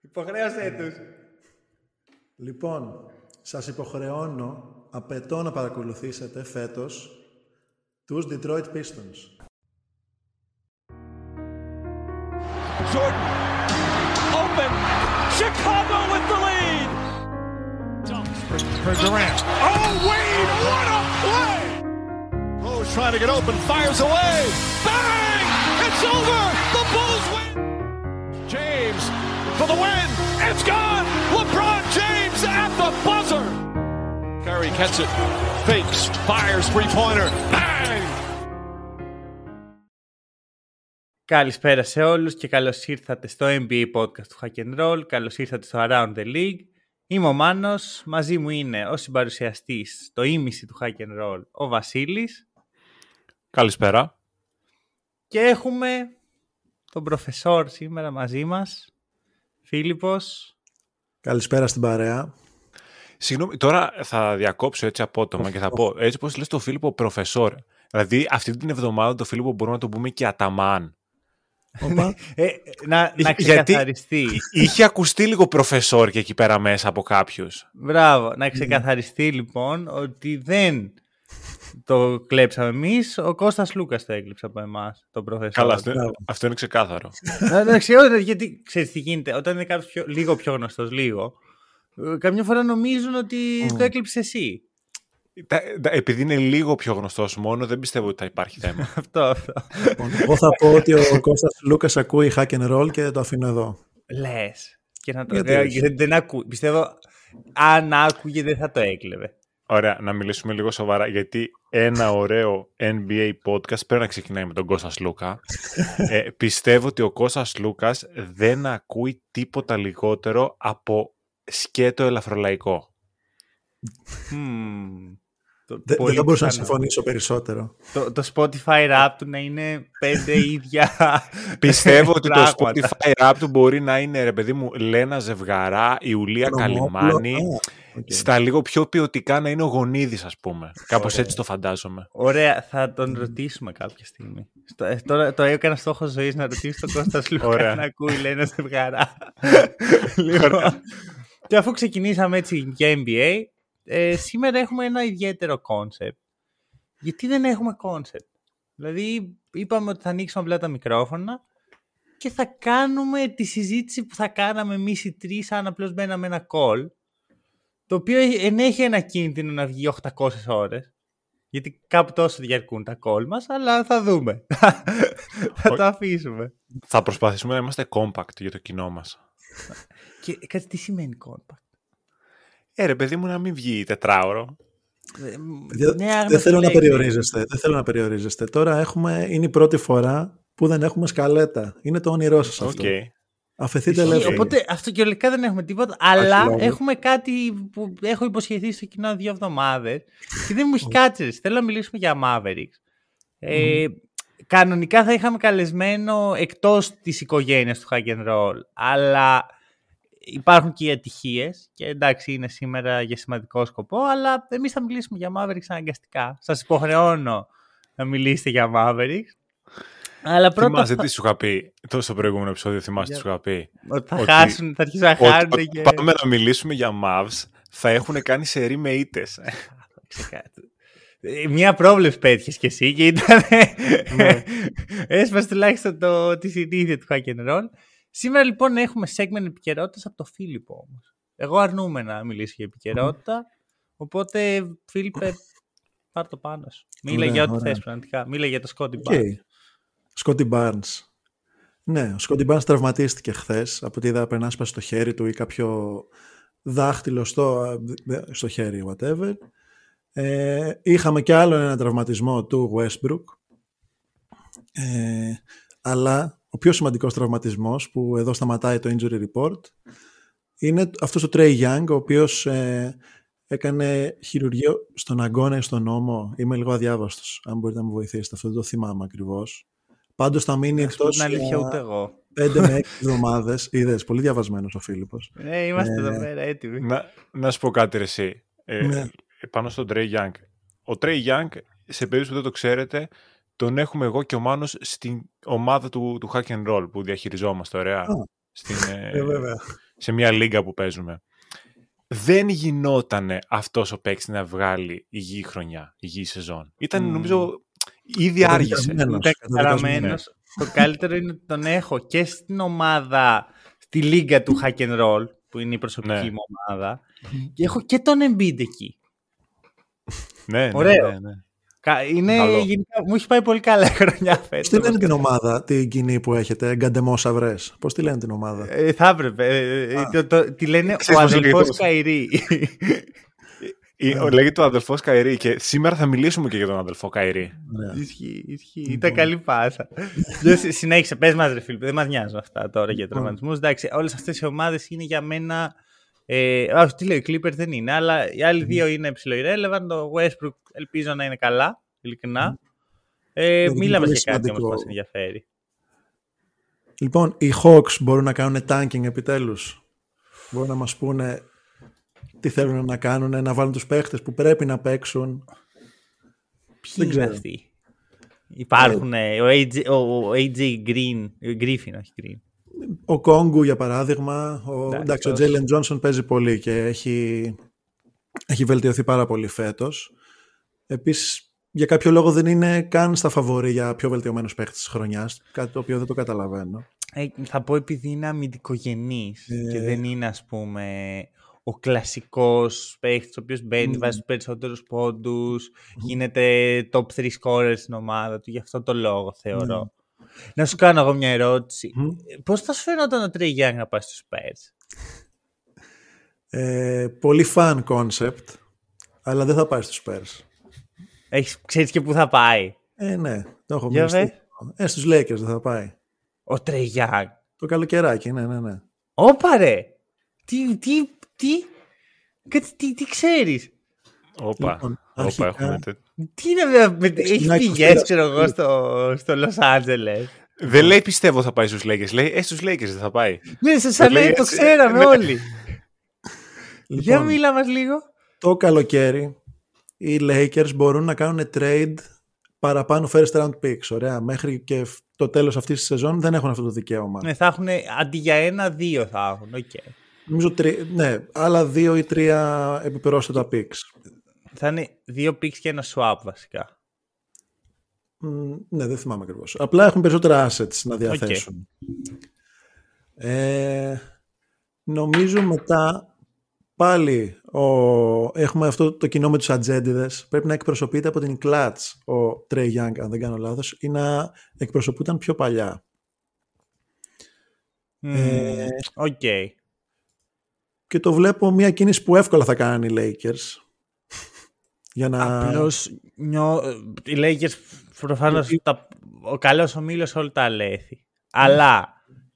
Υποχρέωσέ τους. Λοιπόν, σας υποχρεώνω, απαιτώ να παρακολουθήσετε φέτος τους Detroit Pistons. Jordan, open, Chicago with the lead. For Durant. Oh, Wade, what a play! Rose trying to get open, fires away. Bang! It's over. The Bulls win. James for the win. It's gone. LeBron James at the buzzer. Curry gets it, fakes, fires three-pointer. Bang! Καλησπέρα σε όλους και καλώς ήρθατε στο NBA podcast του Hack and Roll. Καλώς ήρθατε στο Around the League. Είμαι ο Μάνος, μαζί μου είναι ο συμπαρουσιαστής το ίμιση του Hack and Roll, ο Βασίλης. Καλησπέρα. Και έχουμε τον προφεσόρ σήμερα μαζί μας, Φίλιππος. Καλησπέρα στην παρέα. Συγγνώμη, τώρα θα διακόψω έτσι απότομα και θα πω, έτσι πως λες το Φίλιππο προφεσόρ. Δηλαδή αυτή την εβδομάδα το Φίλιππο μπορούμε να το πούμε και αταμάν. Ε, να, να ξεκαθαριστεί. είχε ακουστεί λίγο προφεσόρ και εκεί πέρα μέσα από κάποιους. Μπράβο. Να ξεκαθαριστεί λοιπόν ότι δεν το κλέψαμε εμείς, ο Κώστας Λούκας το έκλειψε από εμάς, τον προφεσόρ. Καλά, αυτό, αυτό είναι ξεκάθαρο. Εντάξει, όχι, γιατί ξέρεις τι γίνεται, όταν είναι κάποιος πιο, λίγο πιο γνωστός, λίγο, ε, καμιά φορά νομίζουν ότι το έκλειψες εσύ. Τα- τα- Επειδή είναι λίγο πιο γνωστός μόνο, δεν πιστεύω ότι θα υπάρχει θέμα. αυτό, αυτό. Λοιπόν, Εγώ θα πω ότι ο Κώστας Λούκας ακούει hack and roll και το αφήνω εδώ. Λες. Και να το... Γιατί ε, όχι. δεν, δεν ακού... Πιστεύω, αν άκουγε δεν θα το έκλεβε. Ωραία, να μιλήσουμε λίγο σοβαρά, γιατί ένα ωραίο NBA podcast πρέπει να ξεκινάει με τον Κώστας Λούκα. ε, πιστεύω ότι ο Κώστας Λούκας δεν ακούει τίποτα λιγότερο από σκέτο ελαφρολαϊκό. Μμμ. Το- Δεν πολύ δεν θα μπορούσα να πιθανό. συμφωνήσω περισσότερο. Το, το Spotify rap του να είναι πέντε ίδια Πιστεύω ότι το πράγματα. Spotify rap του μπορεί να είναι, ρε παιδί μου, Λένα Ζευγαρά, Ιουλία Νομόπουλο. Καλυμάνη, Α, οκ. στα λίγο πιο ποιοτικά να είναι ο Γονίδης, ας πούμε. Κάπως έτσι το φαντάζομαι. Ωραία, θα τον ρωτήσουμε κάποια στιγμή. Στο, ε, τώρα το έκανα στόχος ζωής να ρωτήσει τον Κώστας Λούκα Ωραία. να ακούει, λέει ένα ζευγαρά. λοιπόν, και αφού ξεκινήσαμε έτσι για NBA, ε, σήμερα έχουμε ένα ιδιαίτερο κόνσεπτ. Γιατί δεν έχουμε κόνσεπτ. Δηλαδή, είπαμε ότι θα ανοίξουμε απλά τα μικρόφωνα και θα κάνουμε τη συζήτηση που θα κάναμε εμείς οι τρεις αν απλώς μπαίναμε ένα call. Το οποίο ενέχει ένα κίνδυνο να βγει 800 ώρες. Γιατί κάπου τόσο διαρκούν τα call μας, αλλά θα δούμε. θα το αφήσουμε. Θα προσπαθήσουμε να είμαστε compact για το κοινό μας. Και κάτι τι σημαίνει compact; Ε, ρε παιδί μου, να μην βγει τετράωρο. Ε, Παιδιά, ναι, άγνωστη δεν θέλω να λέξη. περιορίζεστε. Δεν θέλω να περιορίζεστε. Τώρα έχουμε, είναι η πρώτη φορά που δεν έχουμε σκαλέτα. Είναι το όνειρό σας Οκ. αυτό. Αφεθείτε Ισχύει, ελεύθεροι. Οπότε αυτό κυριολεκτικά δεν έχουμε τίποτα, αλλά λόγο. έχουμε κάτι που έχω υποσχεθεί στο κοινό δύο εβδομάδες και δεν μου έχει κάτσει. ρε. Θέλω να μιλήσουμε για Mavericks. Ε, κανονικά θα είχαμε καλεσμένο εκτός της οικογένειας του Hack and Roll, αλλά υπάρχουν και οι ατυχίες και εντάξει είναι σήμερα για σημαντικό σκοπό, αλλά εμείς θα μιλήσουμε για Mavericks αναγκαστικά. Σας υποχρεώνω να μιλήσετε για Mavericks. Αλλά πρώτα Θυμάσαι θα, τι σου είχα πει. Τόσο στο προηγούμενο επεισόδιο θυμάσαι τι σου είχα πει; ότι θα ότι- χάσουν, θα αρχίσουν να Ότι χάνουν όταν και... πάμε να μιλήσουμε για Mavs, θα έχουν κάνει σερή με ήττες. Ξεκάθαρα. Ε, Μία πρόβλεψη πέτυχες κι εσύ και ήταν. Ναι. Έσπασε τουλάχιστον το, τη συνήθεια του hack and roll. Σήμερα λοιπόν έχουμε segment επικαιρότητας από το Φίλιππο όμως. Εγώ αρνούμαι να μιλήσω για επικαιρότητα. Οπότε, Φίλιππε, πάρ το πάνω σου. Μίλα Ωραία, για ό,τι ωραία. θες πραγματικά. Μίλα για το Scotty OK. Barnes. Scotty Barnes. Ναι, ο Scotty Barnes τραυματίστηκε χθες. Από ό,τι είδα περνά στο χέρι του ή κάποιο δάχτυλο στο, στο χέρι, whatever. Ε, είχαμε κι άλλο ένα τραυματισμό του Westbrook. Ε, αλλά ο πιο σημαντικός τραυματισμός που εδώ σταματάει το injury report είναι αυτός ο Trey Young ο οποίος ε, έκανε χειρουργείο στον αγώνα ή στον νόμο. Είμαι λίγο αδιάβαστος, αν μπορείτε να μου βοηθήσετε. Αυτό δεν το θυμάμαι ακριβώς. Πάντως θα μείνει Να σου πω εκτός την αλήθεια, για ούτε εγώ. 5 με 6 εβδομάδες. Είδες, πολύ διαβασμένος ο Φίλιππος. Ε, είμαστε Ε, εδώ πέρα έτοιμοι. να, να σου πω κάτι ρε εσύ. Ε, Ναι. Πάνω στον Trey Young. Ο Trey Young, σε περίπτωση που δεν το ξέρετε, τον έχουμε εγώ και ο Μάνος στην ομάδα του, του Hack and Roll που διαχειριζόμαστε, ωραία. Στην, ε, Ε, βέβαια. σε μια λίγα που παίζουμε. Δεν γινόταν αυτός ο παίκτης να βγάλει υγιή χρονιά, υγιή σεζόν. Ήταν, Μμμ. νομίζω, ήδη άργησε. Καταδικασμένος. Ήταν Καταδικασμένος. καταραμένος. Το καλύτερο είναι ότι τον έχω και στην ομάδα, στη λίγα του Hack and Roll, που είναι η προσωπική Ναι. μου ομάδα. Και έχω και τον Embiid εκεί. Ναι, ναι, Ωραίο. ναι, ναι. Κα- Είναι, Καλό. γενικά, μου έχει πάει πολύ καλά η χρονιά Πώς φέτος. τη λένε την ομάδα, την κοινή που έχετε, Γκαντεμό Σαβρέ. Πώς τη λένε την ομάδα; Ε, θα έπρεπε. Ε, ε, το, το, τη λένε Ξέρεις ο πώς λέγεται αδελφός όμως. Καϊρή. Ε, ο- Λέγεται ο αδελφός Καϊρή και σήμερα θα μιλήσουμε και για τον αδελφό Καϊρή. Ωραία. Ισχύει, ισχύει. Ήταν καλή πάσα. Δεν συ- Συνέχισε, πες μας ρε φίλε, δεν μας νοιάζουν αυτά τώρα για τραυματισμούς. Εντάξει, όλες αυτές οι ομάδες είναι για μένα... Ε, όχι, τι λέω, οι Clippers δεν είναι, αλλά οι άλλοι δύο είναι ψηλό irrelevant. Το Westbrook ελπίζω να είναι καλά, ειλικρινά. Ε, είναι μίλαμε πολύ για κάτι όμως που σημαντικό. μας ενδιαφέρει. Λοιπόν, οι Hawks μπορούν να κάνουν tanking επιτέλους. Μπορούν να μας πούνε τι θέλουν να κάνουν, να βάλουν τους παίχτες που πρέπει να παίξουν. Ποιοι Δεν είναι ξέρω. αυτοί; Υπάρχουν ε, ο AG, ο, ο AG Green, ο Griffin, όχι Green. Ο Κόγκου, για παράδειγμα, ο, Εντάξει, εντάξει, ο όχι. Τζέιλεν Τζόνσον παίζει πολύ και έχει, έχει βελτιωθεί πάρα πολύ φέτος. Επίσης, για κάποιο λόγο δεν είναι καν στα φαβορή για πιο βελτιωμένους παίχτες της χρονιάς, κάτι το οποίο δεν το καταλαβαίνω. Ε, θα πω επειδή είναι αμυντικογενής Ε. και δεν είναι ας πούμε ο κλασικός παίχτης ο οποίος μπαίνει, Μμμ. βάζει τους περισσότερους πόντους, γίνεται top 3 scorer στην ομάδα του, γι' αυτό το λόγο θεωρώ. Να σου κάνω εγώ μια ερώτηση. Μμ. Ε, Πώς θα σου φαίνονταν ο Trey Young να πάει στους Spurs? Ε, πολύ fan concept, αλλά δεν θα πάει στους Spurs. Έχεις, ξέρεις και πού θα πάει; Ε, ναι, το έχω Για μοιραστεί. δε. Ε, στους Lakers δεν θα πάει. Ο Trey Young. Το καλοκαιράκι, ναι, ναι, ναι. Όπα ρε! Τι, τι, τι, κάτι, τι, τι ξέρεις; Όπα, Λοιπόν, όπα αρχικά- έχουμε τε- Τι είναι βέβαια, με- έχεις Ξεκινάει πηγές, 24. ξέρω εγώ, στο, στο Los Angeles; Δεν λέει πιστεύω θα πάει στους Lakers. Λέει ε, στους Lakers δεν θα πάει. Ναι, σε σαν λέει λέει, το έτσι, ξέραμε ναι. όλοι. Για Λοιπόν, μίλα μας λίγο. το καλοκαίρι οι Lakers μπορούν να κάνουν trade παραπάνω first round picks. Ωραία. Μέχρι και φ- το τέλος αυτής της σεζόν δεν έχουν αυτό το δικαίωμα. Ναι, θα έχουν, αντί για ένα-δύο θα έχουν, οκ. Νομίζω τρι... ναι, άλλα δύο ή τρία επιπρόσθετα picks. Θα είναι δύο picks και ένα swap βασικά. Μ, ναι, δεν θυμάμαι ακριβώς. Απλά έχουν περισσότερα assets να διαθέσουν. Ε, νομίζω μετά πάλι ο, έχουμε αυτό το κοινό με τους ατζέντιδες. Πρέπει να εκπροσωπείται από την Clutch ο Trey Young, αν δεν κάνω λάθος, ή να εκπροσωπούταν πιο παλιά. Μμμ, Ε, Οκ. Και το βλέπω μια κίνηση που εύκολα θα κάνουν οι Lakers. Για να... Απλώς νιώ... οι Lakers προφανώς Γιατί- τα... ο καλός ομίλος όλα τα αλέθη. Αλλά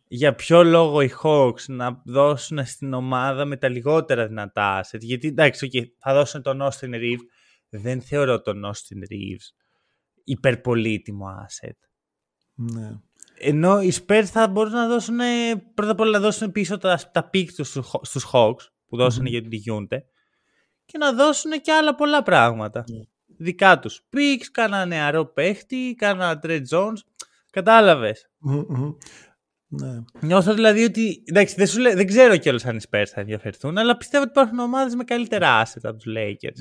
για ποιο λόγο οι Hawks να δώσουν στην ομάδα με τα λιγότερα δυνατά assets. Γιατί εντάξει, okay, θα δώσουν τον Austin Reeves. Δεν θεωρώ τον Austin Reeves υπερπολίτιμο asset. Ναι. Ενώ οι Spurs θα μπορούν να δώσουν πρώτα απ' όλα να δώσουν πίσω τα, τα pick τους στους, Haw- στους Hawks που δωσαν Μμμ. για την Γιούντε και να δώσουν και άλλα πολλά πράγματα. Ναι. Δικά τους picks, κάνα νεαρό παίχτη, κάνα Trey Jones. Κατάλαβες. Μμμ, μμμ. Ναι. Νιώθω δηλαδή ότι. Εντάξει, δεν, σου λέ- δεν ξέρω κιόλας αν οι Spurs θα ενδιαφερθούν, αλλά πιστεύω ότι υπάρχουν ομάδες με καλύτερα asset από τους Lakers.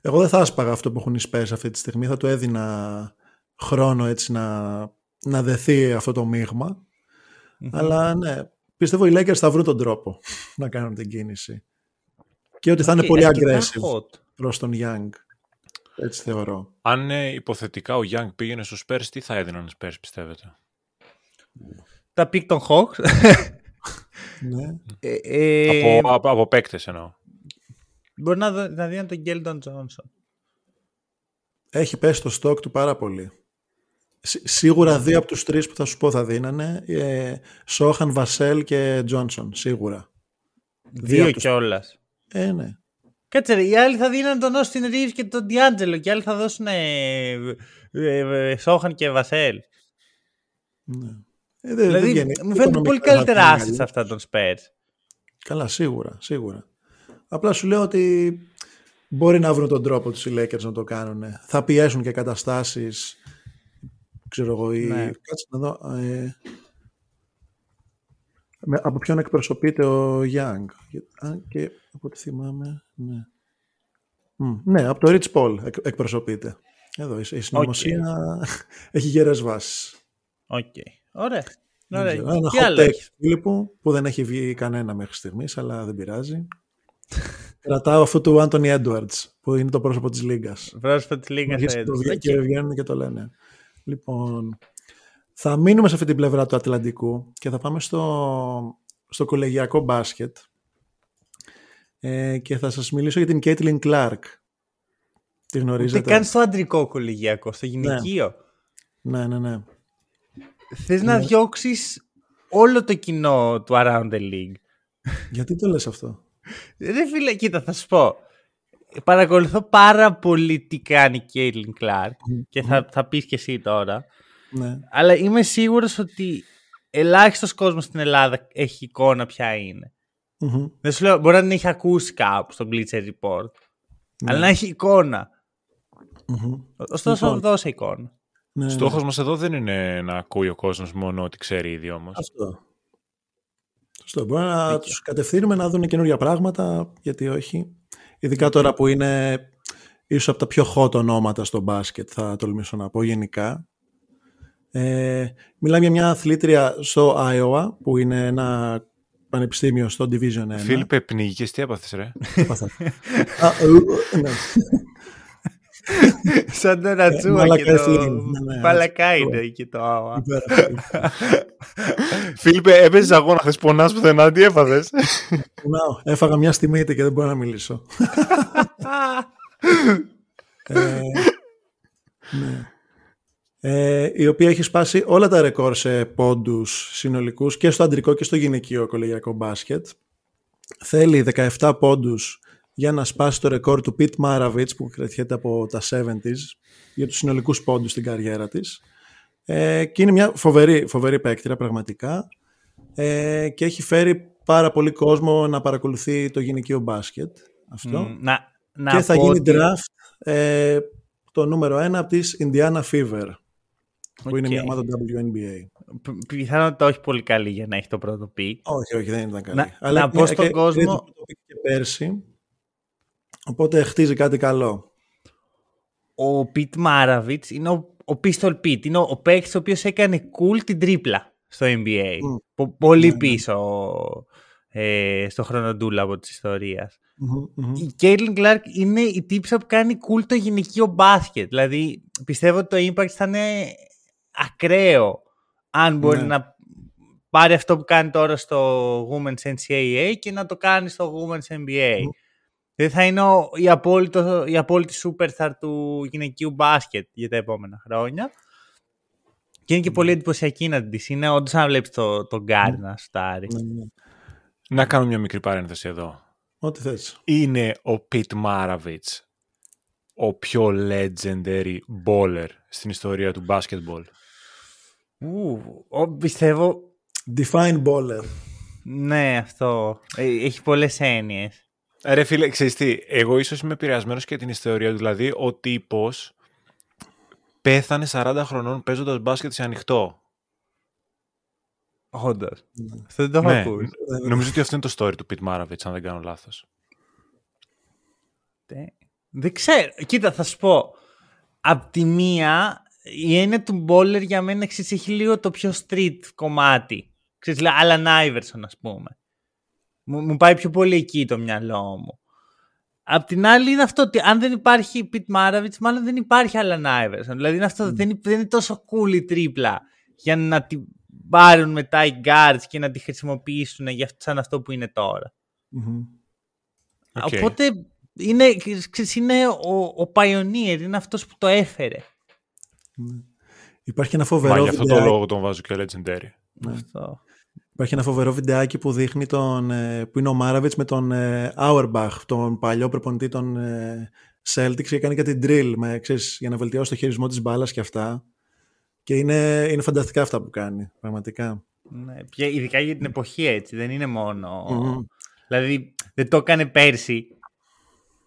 Εγώ δεν θα άσπαγα αυτό που έχουν οι Spurs αυτή τη στιγμή. Θα του έδινα χρόνο έτσι να, να δεθεί αυτό το μείγμα. Αλλά ναι, πιστεύω οι Lakers θα βρουν τον τρόπο να κάνουν την κίνηση. Και ότι θα είναι Οκ, πολύ αρκετά aggressive hot. προς τον Young. Έτσι θεωρώ. Αν ε, υποθετικά ο Young πήγαινε στους Spurs, τι θα έδιναν οι Spurs πιστεύετε; Τα pick των Hawks. Ναι. ε, ε, από, από, από παίκτες εννοώ. Μπορεί να, δω- να δίνουν τον Keldon Johnson. Έχει πέσει το stock του πάρα πολύ. Σι- Σίγουρα δύο από τους τρεις που θα σου πω θα δίνανε. Ε, Σόχαν, Βασέλ και Τζόνσον. Σίγουρα. Δύο από τους- κιόλας. Ε, ναι. Κάτσε ρε, οι άλλοι θα δίνουν τον Austin Reeves και τον D'Angelo και οι άλλοι θα δώσουν ε, ε, ε, Σόχαν και Βασέλ. ναι. Ε, δεν- δεν Δηλαδή βγαίνει. μου φαίνονται Οικονομικά πολύ δεν θα καλύτερα βγει assets καλύτερα. αυτά των Spurs. Καλά, σίγουρα, σίγουρα. Απλά σου λέω ότι μπορεί να βρουν τον τρόπο τους οι Lakers να το κάνουν. Θα πιέσουν και καταστάσεις. Ξέρω εγώ. Ή... Ναι. Κάτσε να δω. Ε, με, από ποιον εκπροσωπείται ο Young; Αν και από ό,τι θυμάμαι, ναι. Μ, ναι, από το Rich Paul εκ, εκπροσωπείται. Εδώ η, η συνωμοσία έχει γερές βάσεις. Οκ. Ωραία. Δεν Ωραία. ξέρω. Ένα Τι hot άλλο take έχεις; Φίλιππου, που δεν έχει βγει κανένα μέχρι στιγμής, αλλά δεν πειράζει. Κρατάω αυτό του Anthony Edwards, που είναι το πρόσωπο της Λίγκας. Πρόσφατα της Λίγκας Αρχίζει το βγαίνει Οκ. και βγαίνουν και το λένε. Λοιπόν, θα μείνουμε σε αυτή την πλευρά του Ατλαντικού και θα πάμε στο, στο κολεγιακό μπάσκετ ε, και θα σας μιλήσω για την Caitlin Clark. Τη Ούτε γνωρίζετε; καν στο αντρικό κολεγιακό, στο γυναικείο. Ναι, ναι, ναι. Θες να διώξεις όλο το κοινό του Around the League; Γιατί το λες αυτό; Ρε φίλε, κοίτα, θα σου πω. Παρακολουθώ πάρα πολύ τι κάνει η Caitlin Clark και θα, θα πεις και εσύ τώρα. Ναι. Αλλά είμαι σίγουρος ότι ελάχιστος κόσμος στην Ελλάδα έχει εικόνα ποια είναι. Μμμ. Δεν σου λέω, μπορεί να την έχει ακούσει κάπου στο Bleacher Report. Ναι. Αλλά να έχει εικόνα. Μμμ. Ωστόσο, Λοιπόν. δώσε εικόνα. Ναι, ναι. Στόχος μας εδώ δεν είναι να ακούει ο κόσμος μόνο ό,τι ξέρει ήδη όμως. Αυτό. Σωστό. Μπορεί να τους κατευθύνουμε να δουν καινούργια πράγματα, γιατί όχι. Ειδικά τώρα που είναι ίσως από τα πιο hot ονόματα στο μπάσκετ, θα τολμήσω να πω γενικά. Ε, μιλάμε για μια αθλήτρια στο Iowa, που είναι ένα πανεπιστήμιο στο Division 1. Φίλιππε, πνίγηκες, τι έπαθες ρε; Σαν το Ρατσούα μαλακάς και το... ευθύνη. Ναι, ναι, Παλακά αυτό. είναι και το άμα. Υπέροχο. Φίλιππε, έπαιζες αγώνα, χθες πονάς πουθενά, τι έπαθες. Πονάω. Έφαγα μια στιγμήτη και δεν μπορώ να μιλήσω. Ε, ναι. Ε, η οποία έχει σπάσει όλα τα ρεκόρ σε πόντους συνολικούς και στο αντρικό και στο γυναικείο κολεγιακό μπάσκετ. Θέλει 17 πόντους για να σπάσει το ρεκόρ του Πιτ Maravich που κρατιέται από τα 70s για τους συνολικούς πόντους στην καριέρα της. Ε, και είναι μια φοβερή, φοβερή παίκτηρα πραγματικά ε, και έχει φέρει πάρα πολύ κόσμο να παρακολουθεί το γυναικείο μπάσκετ. Αυτό Μ, Να, να και θα πω γίνει ότι- draft ε, το νούμερο ένα από τις Indiana Fever που είναι Οκ. μια ομάδα WNBA. Π- Πιθανότητα όχι πολύ καλή για να έχει το πρώτο pick. Όχι, όχι, δεν ήταν καλή. Να- να πω στον και- κόσμο- και το πήγε και πέρσι, οπότε χτίζει κάτι καλό. Ο Pete Maravich είναι ο, ο Pistol Pete. Είναι ο, ο παίκτης ο οποίος έκανε cool την τρίπλα στο NBA. Μμ. Πο- πολύ Ναι, ναι. πίσω ε, στο χρονοτούλαβο της ιστορίας. Μμμ, μμμ. Η Caitlin Clark είναι η τύψα που κάνει cool το γυναικείο μπάσκετ. Δηλαδή πιστεύω ότι το impact θα είναι ακραίο αν μπορεί Ναι. να πάρει αυτό που κάνει τώρα στο Women's NCAA και να το κάνει στο Women's NBA. Μμ. Δηλαδή θα είναι ο, η, απόλυτο, η απόλυτη superstar του γυναικείου μπάσκετ για τα επόμενα χρόνια. Και είναι και πολύ εντυπωσιακή να την δεις. Είναι όντως να βλέπεις το, τον Γκάρι να σουτάρει. Ναι, ναι. Να κάνω μια μικρή παρένθεση εδώ. Ό,τι θες. Είναι ο Πιτ Μάραβιτς ο πιο legendary baller στην ιστορία του basketball. Ου, ο, πιστεύω Define baller. Ναι, αυτό. Ε, Έχει πολλές έννοιες. Ε, Ρε φίλε, ξέρεις τι, εγώ ίσως είμαι επηρεασμένος και την ιστορία του. Δηλαδή, ο τύπος πέθανε 40 χρονών παίζοντας μπάσκετ σε ανοιχτό. Όντως. Ναι. Αυτό δεν το έχω Ναι, ακούσει. νομίζω ότι αυτό είναι το story του Pete Maravich, αν δεν κάνω λάθος. Ε, Δεν ξέρω. Κοίτα, θα σου πω. Απ' τη μία, η έννοια του μπόλερ για μένα ξέρεις, έχει λίγο το πιο street κομμάτι. Ξέρεις, λέει, Alan Iverson, ας πούμε. Μου, μου πάει πιο πολύ εκεί το μυαλό μου. Απ' την άλλη είναι αυτό ότι αν δεν υπάρχει Pete Maravich, μάλλον δεν υπάρχει Allen Iverson. Δηλαδή είναι αυτό, δεν, είναι- δεν είναι τόσο cool η τρίπλα για να την πάρουν μετά οι guards και να τη χρησιμοποιήσουν για, σαν αυτό που είναι τώρα. Μμμ. Οκ. Οπότε είναι, ξέρεις, είναι ο, ο pioneer, είναι αυτός που το έφερε. Ναι. Υπάρχει ένα Μα φοβερό γι' αυτό το βιντεάκι. λόγο τον βάζω και legendary. Ναι. Αυτό. Υπάρχει ένα φοβερό βιντεάκι που δείχνει τον, ε, που είναι ο Maravich με τον ε, Auerbach, τον παλιό προπονητή των ε, Celtics και κάνει κάτι drill με, ξέρεις, για να βελτιώσει το χειρισμό της μπάλας και αυτά. Και είναι, είναι φανταστικά αυτά που κάνει, πραγματικά. Ναι, και ειδικά για την εποχή έτσι, δεν είναι μόνο... Μμμ. Δηλαδή δεν το έκανε πέρσι.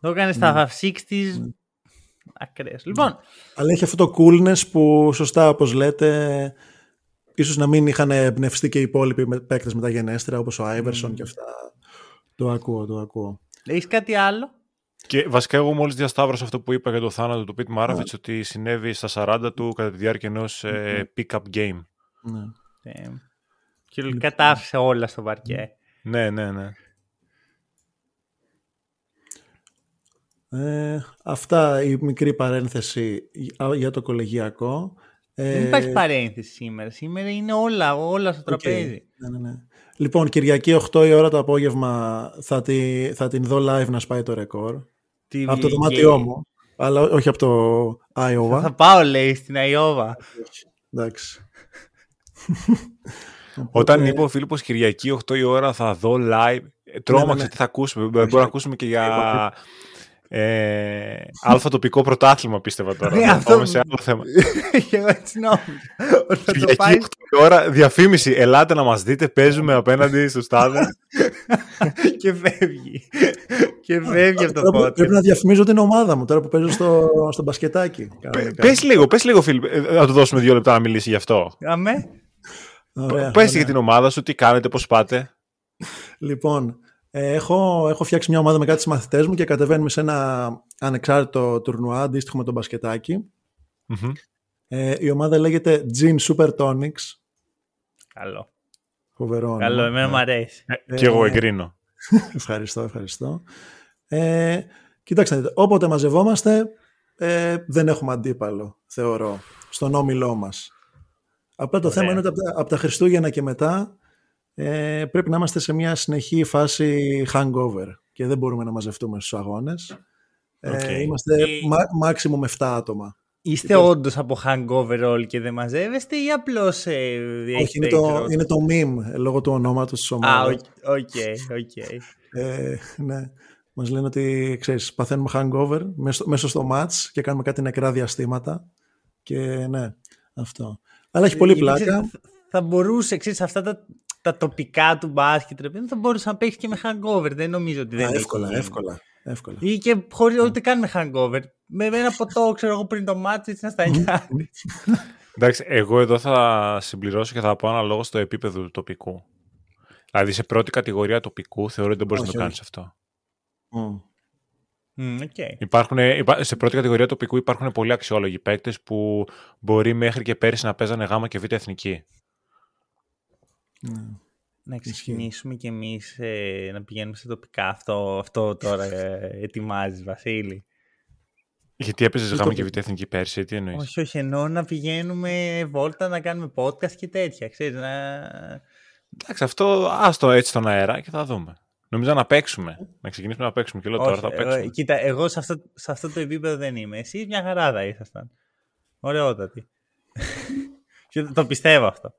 Το έκανε στα 60s Ακραίες. Λοιπόν, Αλλά έχει αυτό το coolness που σωστά όπως λέτε ίσως να μην είχαν εμπνευστεί και οι υπόλοιποι με- παίκτες μεταγενέστερα όπως ο Άιβερσον και αυτά. Το ακούω, το ακούω. έχεις κάτι άλλο; Και βασικά εγώ μόλις διασταύρωσα αυτό που είπα για το θάνατο του Πιτ Μάραβιτς ότι συνέβη στα 40 του κατά τη διάρκεια ενός ε, pick-up game. Ναι. Ε, Κυριολεκτικά τα άφησε όλα στο παρκέ. Ναι, ναι, ναι. Ε, αυτά η μικρή παρένθεση για- για το κολεγιακό. Ε, Δεν υπάρχει παρένθεση σήμερα. Σήμερα είναι όλα, όλα στο οκ. τραπέζι. Ναι, ναι, ναι. Λοιπόν, Κυριακή 8 η ώρα το απόγευμα θα, τη, θα την δω live να σπάει το ρεκόρ. Τι Από το βγήκε. δωμάτιό μου, αλλά όχι από το Iowa. Θα πάω, λέει, στην Αϊόβα. Εντάξει. Όταν είπε ο Φίλιππος Κυριακή 8 η ώρα θα δω live, ε, τρόμαξε ναι, ναι. τι θα ακούσουμε. Μπορούμε να ακούσουμε και για ε, αλφα τοπικό πρωτάθλημα πίστευα τώρα. Ναι, Να αυτό- πάμε σε άλλο θέμα. Και εγώ έτσι νόμιζα. Ότι θα το Κυριακή πάει 8 η ώρα διαφήμιση. Ελάτε να μας δείτε, παίζουμε απέναντι στους τάδε. και φεύγει. Και φεύγει από το Τώρα πότε. Πρέπει να διαφημίζω την ομάδα μου τώρα που παίζω στο, στο μπασκετάκι. κανονικά. πες λίγο, πες λίγο Φίλιπ, ε, να του δώσουμε δύο λεπτά να μιλήσει γι' αυτό. Αμέ. Ωραία, πες ωραία. για την ομάδα σου, τι κάνετε, πώς πάτε. Λοιπόν, ε, έχω, έχω φτιάξει μια ομάδα με κάτι μαθητές μου και κατεβαίνουμε σε ένα ανεξάρτητο τουρνουά αντίστοιχο με τον μπασκετάκι. Μμμ. Ε, η ομάδα λέγεται Gin Super Tonics. Καλό. Φοβερό. όνομα. Καλό, εμένα μου αρέσει. Ε, Και εγώ εγκρίνω. Ευχαριστώ, ευχαριστώ. Ε, κοιτάξτε, να δείτε, όποτε μαζευόμαστε ε, δεν έχουμε αντίπαλο, θεωρώ, στον όμιλό μας. Απλά το Ωραία. θέμα είναι ότι από τα, από τα Χριστούγεννα και μετά ε, πρέπει να είμαστε σε μια συνεχή φάση hangover και δεν μπορούμε να μαζευτούμε στους αγώνες. Ε, Οκ. Είμαστε Ε, μα, maximum 7 άτομα. Είστε όντως από hangover όλοι και δεν μαζεύεστε ή απλώς. Ε, Όχι, έχετε είναι το, ξέρω- είναι το meme ε, λόγω του ονόματος της Α, ομάδας. οκ, οκ, οκ. Ε, ναι. Μας λένε ότι, ξέρεις, παθαίνουμε hangover μέσα, μέσα στο match και κάνουμε κάτι νεκρά διαστήματα. Και ναι, αυτό. Αλλά έχει πολύ Γιατί, πλάκα. ξέρεις, θα- Θα μπορούσε, ξέρεις, αυτά τα, τα τοπικά του μπάσκετ, ρε παιδί, θα μπορούσε να παίξει και με hangover. Δεν νομίζω ότι δεν Α, έχει εύκολα, γίνει. εύκολα, εύκολα. Ή και χωρίς ούτε καν με hangover. Με με ένα ποτό, ξέρω εγώ, πριν το ματς, έτσι να στα νιάρει. Εντάξει, εγώ εδώ θα συμπληρώσω και θα πω αναλόγως στο επίπεδο του τοπικού. Δηλαδή σε πρώτη κατηγορία τοπικού θεωρώ ότι δεν μπορείς να Όχι, το κάνεις όχι. αυτό. Μμ. Μμ, οκ. Υπάρχουν, υπά- σε πρώτη κατηγορία τοπικού υπάρχουν πολύ αξιόλογοι παίκτες που μπορεί μέχρι και πέρυσι να παίζανε γάμα και β' εθνική. Ναι. Να ξεκινήσουμε κι εμείς ε, να πηγαίνουμε σε τοπικά. Αυτό, αυτό τώρα ε, ετοιμάζεις, Βασίλη. Γιατί έπαιζες Τι γάμα το- και β' εθνική πέρσι, τι εννοείς; Όχι, όχι, εννοώ να πηγαίνουμε βόλτα, να κάνουμε podcast και τέτοια, ξέρεις, να... Εντάξει, αυτό άστο έτσι στον αέρα και θα δούμε. Νομίζω να παίξουμε. Να ξεκινήσουμε να παίξουμε. Και λέω τώρα Όχι, θα εγώ- παίξουμε. κοίτα, εγώ σε αυτό, σε αυτό το επίπεδο δεν είμαι. Εσείς μια χαρά θα ήσασταν. Ωραιότατη. Και το πιστεύω αυτό.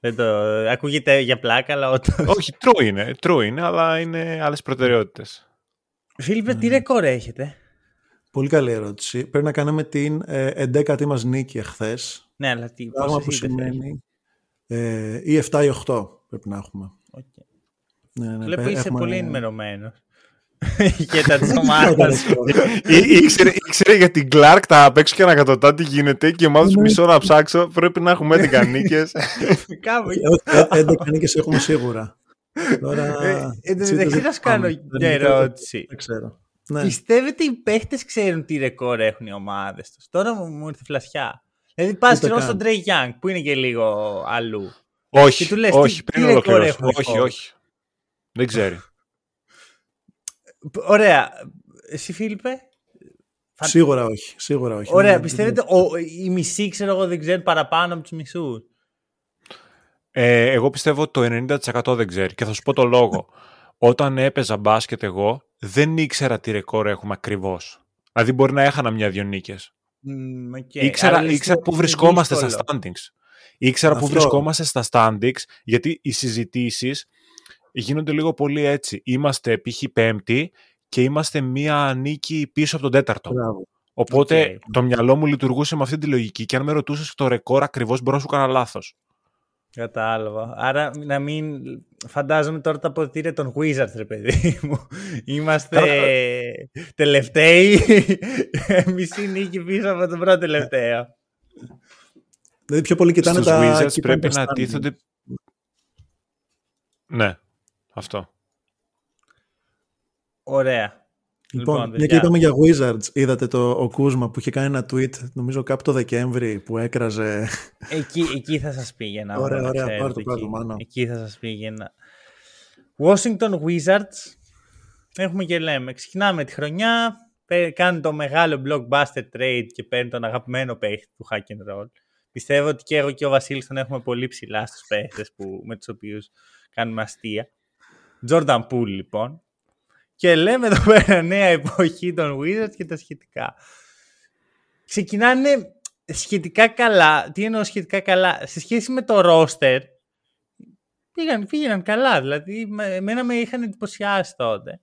Δεν το... Ακούγεται για πλάκα, αλλά όντως. Όχι, true είναι, true είναι, αλλά είναι άλλες προτεραιότητες. Φίλιππε, τι ρεκόρ έχετε; Πολύ καλή ερώτηση. Πρέπει να κάνουμε την ε, 11η μας νίκη εχθές. Ναι, αλλά τι, Πράγμα πόσες που ήττες έχετε; σημαίνει ε, ή 7 ή 8 πρέπει να έχουμε. Οκ. Ναι, ναι, Βλέπω πέ- είσαι έχουμε- πολύ ενημερωμένος. και τα της ομάδας σου. Ή- ήξερε, ήξερε για την Κλάρκ τα απ' έξω και ανακατοτά τι γίνεται και μάλλον μισό να ψάξω. Πρέπει να έχουμε 11 νίκες. Κάπου Ε, ε, 11 νίκες έχουμε σίγουρα. Τώρα, Ε, Εν τω έτσι μεταξύ, δεν να σου κάνω πάμε. Δεν μια είναι κάτι- ερώτηση. Δεν ξέρω. Ναι. Πιστεύετε οι παίχτες ξέρουν τι ρεκόρ έχουν οι ομάδες τους; Τώρα μου, μου ήρθε φλασιά. Δηλαδή πας Ούτε ξέρω καν. στον Τρέι Young που είναι και λίγο αλλού. όχι, Και του λες, όχι, τι- πριν τι ρεκόρ ολοκληρώσω. έχουμε Όχι, λοιπόν; όχι. Δεν ξέρει. Π- Ωραία. Εσύ Φίλιππε; Θα- Σίγουρα όχι. Σίγουρα όχι. Ωραία. Ναι, Πιστεύετε ο, οι μισοί ξέρω εγώ δεν ξέρουν παραπάνω από τους μισούς; Ε, εγώ πιστεύω ότι το 90% δεν ξέρει και θα σου πω το λόγο. Όταν έπαιζα μπάσκετ εγώ, δεν ήξερα τι ρεκόρ έχουμε ακριβώς. Δηλαδή μπορεί να έχανα μια-δυο νίκες. ήξερα ήξερα πού βρισκόμαστε στα standings. Ήξερα πού Αυτό. βρισκόμαστε στα standings, γιατί οι συζητήσεις γίνονται λίγο πολύ έτσι. Είμαστε π.χ. πέμπτη και είμαστε μία νίκη πίσω από τον τέταρτο. Μπράβο. Οπότε Οκ. το μυαλό μου λειτουργούσε με αυτή τη λογική και αν με ρωτούσες το ρεκόρ ακριβώς, μπορώ να σου κάνω λάθος. Κατάλαβα. Άρα να μην. φαντάζομαι τώρα τα αποδητήρια των Wizards, ρε παιδί μου. Είμαστε τελευταίοι. Μισή νίκη πίσω από τον πρώτο τελευταίο. Δηλαδή πιο πολύ κοιτάνε Στους τα... Wizards κοιτάνε πρέπει τα να standings. τίθονται... Ναι, αυτό. Ωραία. Λοιπόν, Λοιπόν, μια και παιδιά. είπαμε για Wizards, είδατε το, ο Κούσμα που είχε κάνει ένα tweet, νομίζω κάπου το Δεκέμβρη, που έκραζε... Εκεί, εκεί θα σας πήγαινα. Ωραία, να ωραία, ξέρετε, πάρ' το, πάρ' το, εκεί. Μάνο. Εκεί θα σας πήγαινα. Washington Wizards. Έχουμε και λέμε. Ξεκινάμε τη χρονιά. πε- Κάνουν το μεγάλο blockbuster trade και παίρνουν τον αγαπημένο παίχτη του Hack and Roll. Πιστεύω ότι και εγώ και ο Βασίλης τον έχουμε πολύ ψηλά στους παίχτες που, με τους οποίους κάνουμε αστεία. Jordan Poole λοιπόν. Και λέμε εδώ πέρα νέα εποχή των Wizards και τα σχετικά. Ξεκινάνε σχετικά καλά. Τι εννοώ σχετικά καλά; Σε σχέση με το roster, πήγαν, πήγαιναν καλά. Δηλαδή, με- εμένα με είχαν εντυπωσιάσει τότε.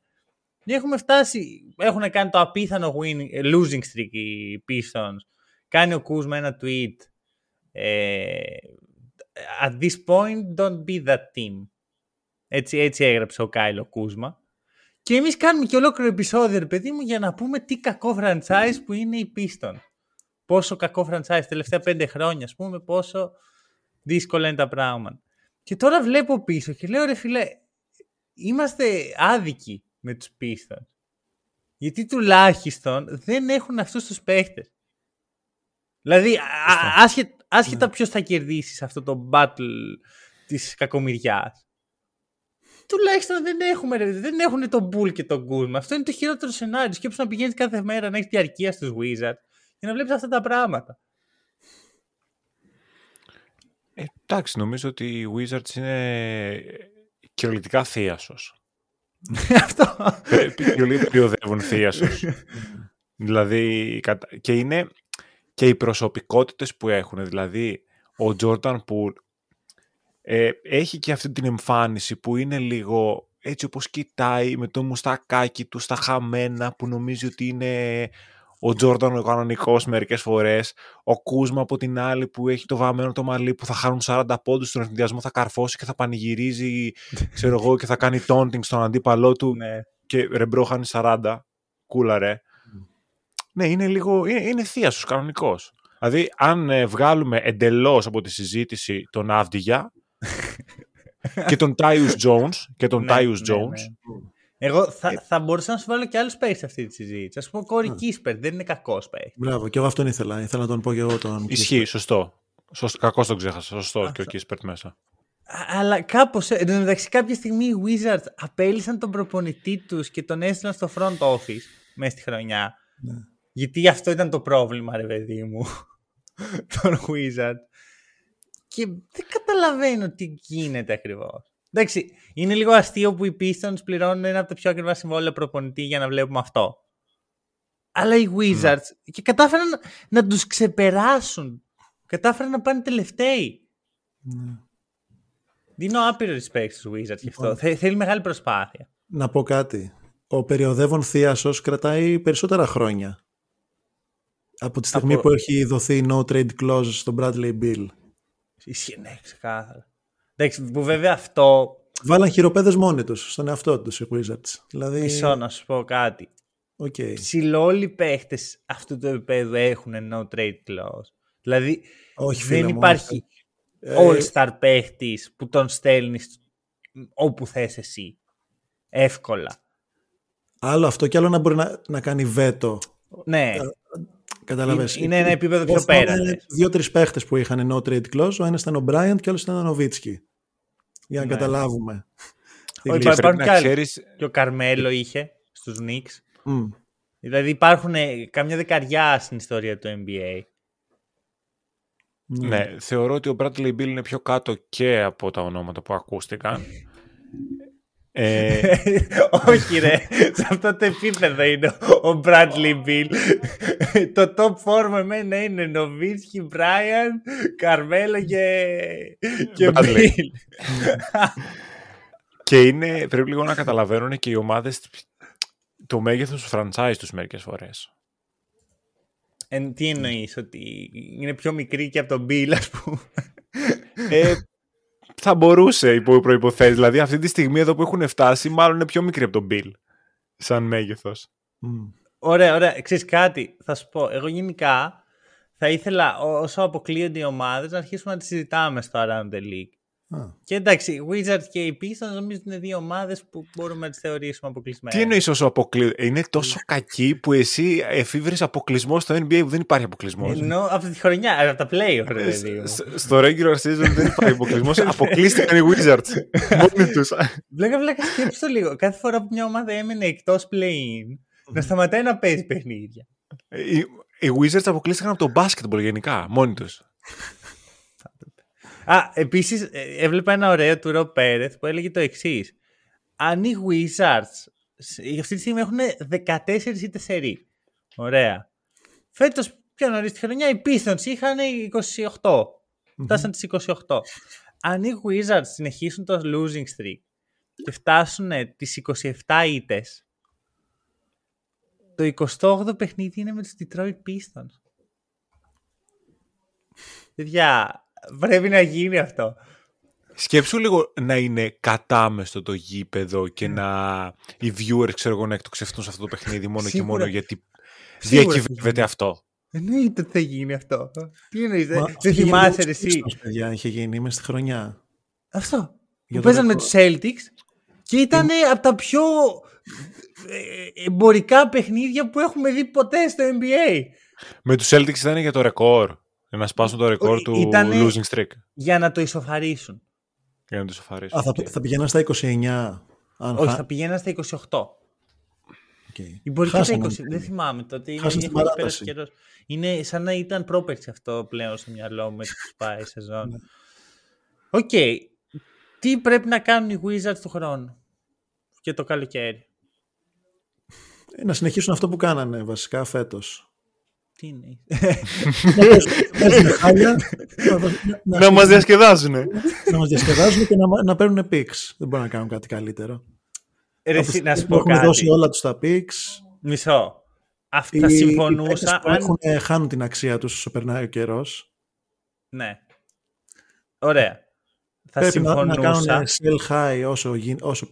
Έχουμε φτάσει, έχουν κάνει το απίθανο winning, ε, losing streak οι Pistons. Κάνει ο Κούσμα ένα tweet. Ε, At this point, don't be that team. Έτσι, έτσι έγραψε ο Κάιλο Κούσμα. Και εμείς κάνουμε και ολόκληρο επεισόδιο, ρε παιδί μου, για να πούμε τι κακό franchise που είναι η Pistons. Πόσο κακό franchise τα τελευταία πέντε χρόνια, ας πούμε, πόσο δύσκολα είναι τα πράγματα. Και τώρα βλέπω πίσω και λέω, ρε φίλε, είμαστε άδικοι με τους Pistons. Γιατί τουλάχιστον δεν έχουν αυτούς τους παίχτες. Δηλαδή, α- α- άσχε- άσχετα ποιος θα κερδίσει σε αυτό το battle της κακομοιριάς. Τουλάχιστον δεν έχουμε, ρε, δεν έχουν τον Bull και τον Kuzma. Αυτό είναι το χειρότερο σενάριο. Σκέψου να πηγαίνεις κάθε μέρα να έχεις διαρκεία στους Wizards και να βλέπεις αυτά τα πράγματα. Ε, εντάξει, νομίζω ότι οι Wizards είναι κυριολεκτικά θείασος. αυτό. Ε, Πολύ περιοδεύουν θείασος. δηλαδή, κατα- και είναι και οι προσωπικότητες που έχουν. Δηλαδή, ο Τζόρταν που ε, έχει και αυτή την εμφάνιση που είναι λίγο έτσι όπως κοιτάει με το μουστακάκι του στα χαμένα που νομίζει ότι είναι ο Τζόρταν ο κανονικός μερικές φορές, ο Κούσμα από την άλλη που έχει το βαμμένο το μαλλί που θα χάνουν 40 πόντους στον εθνιδιασμό, θα καρφώσει και θα πανηγυρίζει, ξέρω εγώ, και θα κάνει taunting στον αντίπαλό του ναι. και ρεμπρό χάνει 40. Κούλα ρε. Ναι, είναι λίγο. Είναι, είναι θείασος κανονικός. Δηλαδή, αν ε, βγάλουμε εντελώς από τη συζήτηση τον Αύδιγια και τον Τάιους Jones και τον Ναι, Τάιους ναι, Jones. ναι. Εγώ θα, θα μπορούσα να σου βάλω και άλλους παίχτε σε αυτή τη συζήτηση. Α πούμε, ο Κόρη Κίσπερ δεν είναι κακός παίχτη. Μπράβο, και εγώ αυτόν ήθελα. Ήθελα να τον πω και εγώ τον. Ισχύει, σωστό. σωστό κακός τον ξέχασα. Σωστό και ο Κίσπερτ μέσα. Αλλά κάπως. Εν τω μεταξύ, κάποια στιγμή οι Wizards απέλησαν τον προπονητή τους και τον έστειλαν στο front office μέσα στη χρονιά. Ναι. Γιατί αυτό ήταν το πρόβλημα, ρε παιδί μου. τον Wizard. Και δεν καταλαβαίνω τι γίνεται ακριβώς. Εντάξει, είναι λίγο αστείο που οι Pistons πληρώνουν ένα από τα πιο ακριβά συμβόλαια προπονητή για να βλέπουμε αυτό. Αλλά οι Wizards και κατάφεραν να, να τους ξεπεράσουν. Κατάφεραν να πάνε τελευταίοι. Ναι. Δίνω άπειρο respect στους Wizards γι' αυτό. Λοιπόν. Θε- θέλει μεγάλη προσπάθεια. Να πω κάτι. Ο περιοδεύων θείασος κρατάει περισσότερα χρόνια. Από τη στιγμή Από- που έχει δοθεί no trade clause στον Bradley Bill. Ισχύει, ναι, ξεκάθαρα. Εντάξει, που βέβαια αυτό, Βάλαν χειροπέδες μόνοι τους, στον εαυτό τους οι Wizards. Δηλαδή, μισό να σου πω κάτι. οκ. Ψηλό όλοι οι παίχτες αυτού του επίπεδου έχουν no trade clause. Δηλαδή, Όχι, φίλε δεν μου, υπάρχει Ε, all-star παίχτης που τον στέλνεις όπου θες εσύ. Εύκολα. Άλλο αυτό και άλλο να μπορεί να, να κάνει βέτο. Ναι, Καταλαβες. Είναι- είναι ένα επίπεδο πιο Εγώ πέρα, θυμάμαι λες. Δύο-τρεις παίχτες που είχαν no trade clause. Ο ένας ήταν ο Bryant και ο άλλος ήταν ο Νοβίτσκι. Για να Ναι. καταλάβουμε. Τι Όχι, γλύφη. υπά- υπάρχουν Πρέπει κι να άλλοι. ξέρεις, και ο Καρμέλο είχε στους Knicks. Μμ. Δηλαδή υπάρχουν ε, καμιά δεκαριά στην ιστορία του NBA. ναι, θεωρώ ότι ο Bradley Bill είναι πιο κάτω και από τα ονόματα που ακούστηκαν. Ε, Όχι ρε, σε αυτό το επίπεδο είναι ο Bradley Bill. το top 4 με μένα είναι Νοβίτσκι, Μπράιαν, Καρμέλο και, και Bradley. Bill. και είναι, πρέπει λίγο να καταλαβαίνουν και οι ομάδες το μέγεθος του franchise τους μερικές φορές. Εν, τι εννοείς, ότι είναι πιο μικρή και από τον Bill ας πούμε. Ε, θα μπορούσε υπό προποθέσει. Δηλαδή, αυτή τη στιγμή εδώ που έχουν φτάσει, μάλλον είναι πιο μικρή από τον Bill. Σαν μέγεθος. Ωραία, ωραία. Ξέρεις κάτι, θα σου πω. Εγώ γενικά θα ήθελα όσο αποκλείονται οι ομάδες να αρχίσουμε να τις συζητάμε στο Around the League. Και εντάξει, οι Wizards και οι Pistons νομίζω είναι δύο ομάδες που μπορούμε να τις θεωρήσουμε αποκλεισμένε. Τι εννοείς όσο αποκλείονται. Είναι τόσο κακή που εσύ εφήβρε αποκλεισμό στο NBA που δεν υπάρχει αποκλεισμός; Ενώ από τη χρονιά, από τα play, ρε Στο regular season δεν υπάρχει αποκλεισμός. Αποκλείστηκαν οι Wizards. Μόνοι τους. Βλέκα, βλέκα, σκέψτε το λίγο. Κάθε φορά που μια ομάδα έμενε εκτός play-in, να σταματάει να παίζει παιχνίδια. Οι, οι Wizards αποκλείστηκαν από το basketball γενικά, μόνοι τους. Α, επίσης ε, έβλεπα ένα ωραίο του Ρο Πέρεθ που έλεγε το εξής. Αν οι Wizards αυτή τη στιγμή έχουν 14 είτε σερί. Ωραία. Φέτος πιο νωρίς τη χρονιά οι Pistons είχαν 28. Φτάσαν τις 28. Αν οι Wizards συνεχίσουν το losing streak και φτάσουν τις 27 ήττες, το 28ο παιχνίδι είναι με τους Detroit Pistons. Παιδιά, Πρέπει να γίνει αυτό. Σκέψου λίγο να είναι κατάμεστο το γήπεδο και ναι. να οι viewers ξέρω εγώ να εκτοξευτούν σε αυτό το παιχνίδι μόνο και μόνο γιατί διακυβεύεται αυτό. Εννοείται ότι θα γίνει αυτό. Τι εννοείς, δεν θυμάσαι εσύ; Παιδιά, είχε γίνει μέσα στη χρονιά. Αυτό. Που παίζαν με τους Celtics και ήταν από τα πιο ε, εμπορικά παιχνίδια που έχουμε δει ποτέ στο NBA. Με τους Celtics ήταν για το ρεκόρ. Για να σπάσουν το ρεκόρ του losing streak. Για να το ισοφαρίσουν. Για να το ισοφαρίσουν. Α, θα, θα πηγαίναν στα 29. Αν Όχι, θα πηγαίναν στα 28. Okay. Η μπορεί και στα 20. Δεν θυμάμαι τότε. Είναι, έχει καιρός. Είναι σαν να ήταν πρόπερση αυτό πλέον στο μυαλό μου με τη πάει σεζόν. Ναι. Οκ. okay. Τι πρέπει να κάνουν οι Wizards του χρόνου και το καλοκαίρι; Ε, να συνεχίσουν αυτό που κάνανε βασικά φέτος. Τι είναι. να μας διασκεδάζουν. να μας διασκεδάζουν και να, να παίρνουν picks. Δεν μπορούν να κάνουν κάτι καλύτερο. Ρε, να σου πω κάτι. Έχουν δώσει όλα τους τα picks. Μισό. Αυτά συμφωνούσα. Οι αν... έχουν, χάνουν την αξία τους όσο περνάει ο καιρός. Ναι. Ωραία. Θα Πρέπει συμφωνούσα. να, να κάνουν sell high όσο, όσο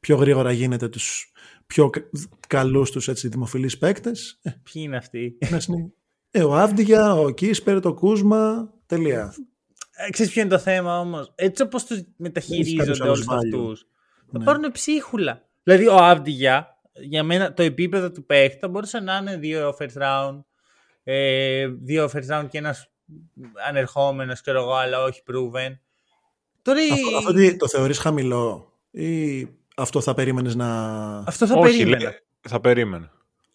πιο γρήγορα γίνεται τους πιο καλούς τους δημοφιλείς παίκτες. Ε, Ποιοι είναι αυτοί; Ε, ο Αύντιγια, ο Κίσπερ, το Κούσμα. Τελεία. Ε, ξέρεις ποιο είναι το θέμα όμως; Έτσι όπως τους μεταχειρίζονται όλους αυτούς. Θα ναι. πάρουν ψίχουλα. Δηλαδή ο Αύντιγια, για μένα το επίπεδο του παίκτη θα μπορούσε να είναι δύο first round. Ε, δύο first round και ένας ανερχόμενος, ξέρω εγώ, αλλά όχι proven. Τώρα, αυτό, αυτό το θεωρείς χαμηλό; Ή αυτό θα περίμενες να. Αυτό θα Όχι, περίμενε. θα περίμενε.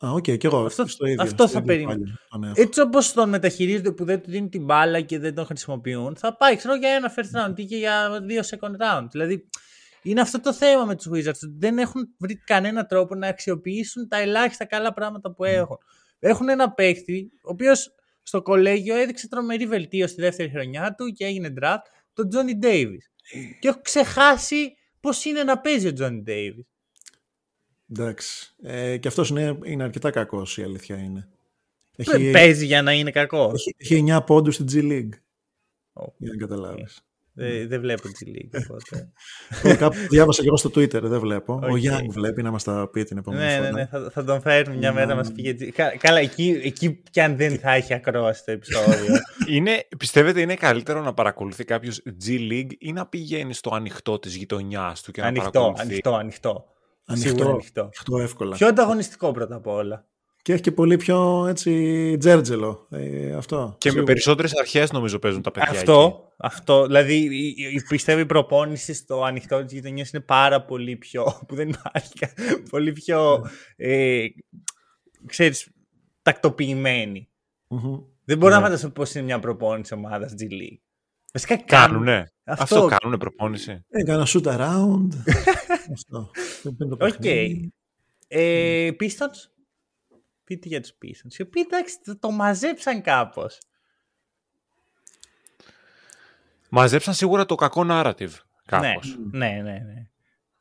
Α, οκ, okay, και εγώ. Αυτό, στο ίδιο, αυτό θα περίμενε. Έτσι όπως τον μεταχειρίζονται που δεν του δίνουν την μπάλα και δεν τον χρησιμοποιούν, θα πάει ξέρω για ένα first round ή και για δύο second round. Δηλαδή είναι αυτό το θέμα με τους Wizards. Δεν έχουν βρει κανένα τρόπο να αξιοποιήσουν τα ελάχιστα καλά πράγματα που έχουν. Έχουν ένα παίχτη, ο οποίος στο κολέγιο έδειξε τρομερή βελτίωση στη δεύτερη χρονιά του και έγινε draft, τον Johnny Davis. Και έχω ξεχάσει Πώς είναι να παίζει ο Τζόνι Ντέιβις. Εντάξει. Ε, και αυτός είναι, είναι αρκετά κακός, η αλήθεια είναι. Έχει, παίζει για να είναι κακός. Έχει, έχει 9 πόντους στην G League. Oh. Για να καταλάβεις. Δεν, δεν βλέπω G League. Οπότε. Κάπου διάβασα και εγώ στο Twitter, δεν βλέπω. Okay. Ο Γιάννη βλέπει να μας τα πει την επόμενη ναι, φορά. Ναι, ναι, θα, θα τον φέρουμε μια μέρα να μας πει Καλά, εκεί, εκεί κι αν δεν θα έχει ακρόαση το επεισόδιο. είναι, πιστεύετε είναι καλύτερο να παρακολουθεί κάποιος G League ή να πηγαίνει στο ανοιχτό της γειτονιάς του και να ανοιχτό, παρακολουθεί; Ανοιχτό, ανοιχτό. Ανοιχτό, ανοιχτό. ανοιχτό εύκολα. Πιο ανταγωνιστικό πρώτα απ' όλα. Και έχει και πολύ πιο έτσι τζέρτζελο ε, αυτό. Και με περισσότερες αρχές νομίζω παίζουν τα παιδιά. Αυτό, εκεί. αυτό. Δηλαδή πιστεύω η προπόνηση στο ανοιχτό της γειτονιά είναι πάρα πολύ πιο. που δεν υπάρχει. πολύ πιο. ε, ξέρεις, τακτοποιημένη. Mm-hmm. Δεν μπορώ yeah. να ναι. φανταστώ πώς είναι μια προπόνηση ομάδας G League. Βασικά κάνουνε. Αυτό, αυτό κάνουνε προπόνηση. Έκανα shoot around. αυτό. Οκ. Okay. Ε, Pistons; Πείτε για τους Pistons, οι οποίοι εντάξει το μαζέψαν κάπως. Μαζέψαν σίγουρα το κακό narrative κάπως. Ναι, ναι, ναι. ναι.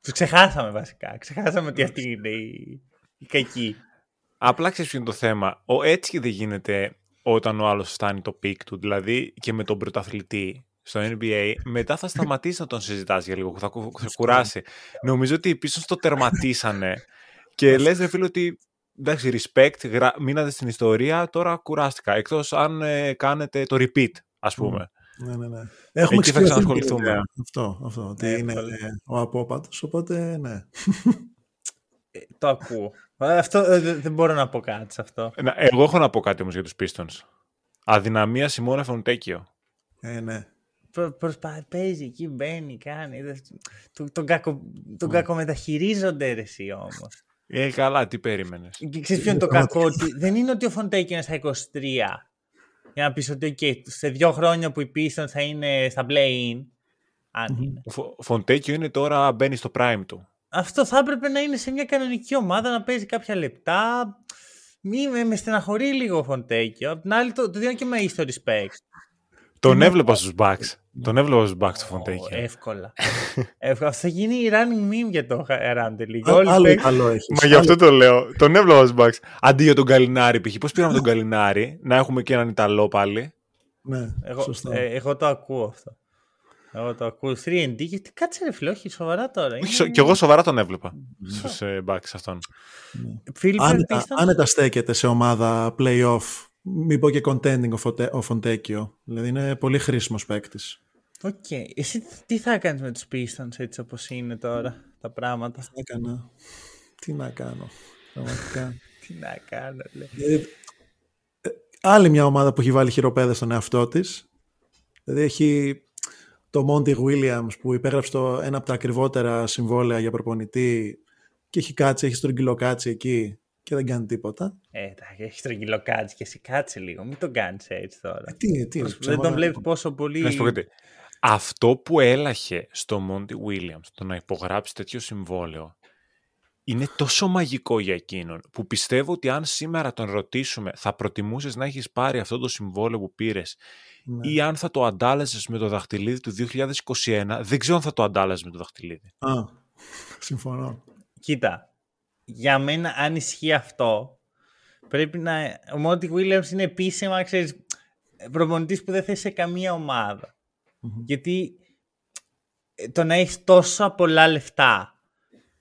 Τους ξεχάσαμε βασικά. Ξεχάσαμε ότι αυτή είναι η, η κακή. Απλά ξέρεις ποιο είναι το θέμα. Ο έτσι δεν γίνεται όταν ο άλλος φτάνει το peak του. Δηλαδή και με τον πρωταθλητή. στο NBA, μετά θα σταματήσει να τον συζητάς για λίγο, θα, θα κουράσει. Νομίζω ότι οι Pistons το τερματίσανε και λες ρε φίλε ότι εντάξει, respect, γρα... μείνατε στην ιστορία, τώρα κουράστηκα. Εκτός αν ε, κάνετε το repeat, ας πούμε. Ναι, ναι, ναι. Έχουμε Εκεί θα ξανασχοληθούμε. Αυτό, αυτό. Ότι είναι ο απόπατος, οπότε ναι. Ε, το ακούω. Αυτό, ε, δεν μπορώ να πω κάτι σε αυτό. Να, εγώ έχω να πω κάτι όμως για τους Pistons. Αδυναμία Σιμώνα Φοντέκιο. Ε, ναι. Προ, προσπα... Παίζει εκεί, μπαίνει, κάνει. Τον, τον, κακο, τον mm. κακομεταχειρίζονται ρε εσύ όμως. Ε, καλά, τι περίμενες. Και ξέρεις ποιο είναι το κακό, ότι δεν είναι ότι ο Φοντέκιο είναι στα 23 για να πεις ότι okay, σε δύο χρόνια που οι Pistons θα είναι στα play-in, αν είναι. Ο Φοντέκιο είναι τώρα, μπαίνει στο prime του. Αυτό θα έπρεπε να είναι σε μια κανονική ομάδα, να παίζει κάποια λεπτά. Μη με, με στεναχωρεί λίγο ο Φοντέκιο. Απ' την άλλη το, το δίνω και με ίστο respect. Τον έβλεπα στους Bucks. Τον έβλεπα στους Bucks του Φοντέκιο. Εύκολα. Εύκολα. Αυτό θα γίνει η running meme για το Randall League. Άλλο καλό έχεις. Μα γι' αυτό το λέω. Τον έβλεπα στους Bucks. Αντί για τον Καλινάρη π.χ. Πώς πήραμε τον Καλινάρη, να έχουμε και έναν Ιταλό πάλι. Ναι, εγώ, σωστά. ε, εγώ το ακούω αυτό. Εγώ το ακούω. 3D, γιατί κάτσε ρε φίλε, όχι σοβαρά τώρα. Όχι, και εγώ σοβαρά τον έβλεπα στους ε, Bucks αυτόν. Φίλιππε, Άνετα, Pistons? άνετα στέκεται σε ομάδα play-off. Μην πω και contending ο, Φωτε, ο Φοντέκιο. Δηλαδή είναι πολύ χρήσιμος παίκτης. Οκ. Εσύ τι θα κάνεις με τους Pistons έτσι όπως είναι τώρα τα πράγματα; Έκανα; Τι να κάνω; Πραγματικά. τι να κάνω, λέει. Δηλαδή, ε, άλλη μια ομάδα που έχει βάλει χειροπέδες στον εαυτό της. Δηλαδή έχει το Monty Williams που υπέγραψε το ένα από τα ακριβότερα συμβόλαια για προπονητή και έχει κάτσει, έχει στρογγυλοκάτσει εκεί και δεν κάνει τίποτα. Ε, εντάξει, έχει στρογγυλοκάτσει και εσύ κάτσε λίγο. Μην τον κάνεις έτσι τώρα. Ε, τι, τι, δεν ψέματα. τον βλέπεις πόσο πολύ... Να σου πω κάτι. Αυτό που έλαχε στο Monty Williams, το να υπογράψει τέτοιο συμβόλαιο, είναι τόσο μαγικό για εκείνον, που πιστεύω ότι αν σήμερα τον ρωτήσουμε θα προτιμούσες να έχεις πάρει αυτό το συμβόλαιο που πήρες Ναι. ή αν θα το αντάλλαζες με το δαχτυλίδι του 2021, δεν ξέρω αν θα το αντάλλαζες με το δαχτυλίδι. Α, συμφωνώ. Κοίτα, για μένα αν ισχύει αυτό, πρέπει να... Ο Μόντι Williams είναι επίσημα, ξέρεις, προπονητής που δεν θες σε καμία ομάδα. Γιατί ε, το να έχεις τόσα πολλά λεφτά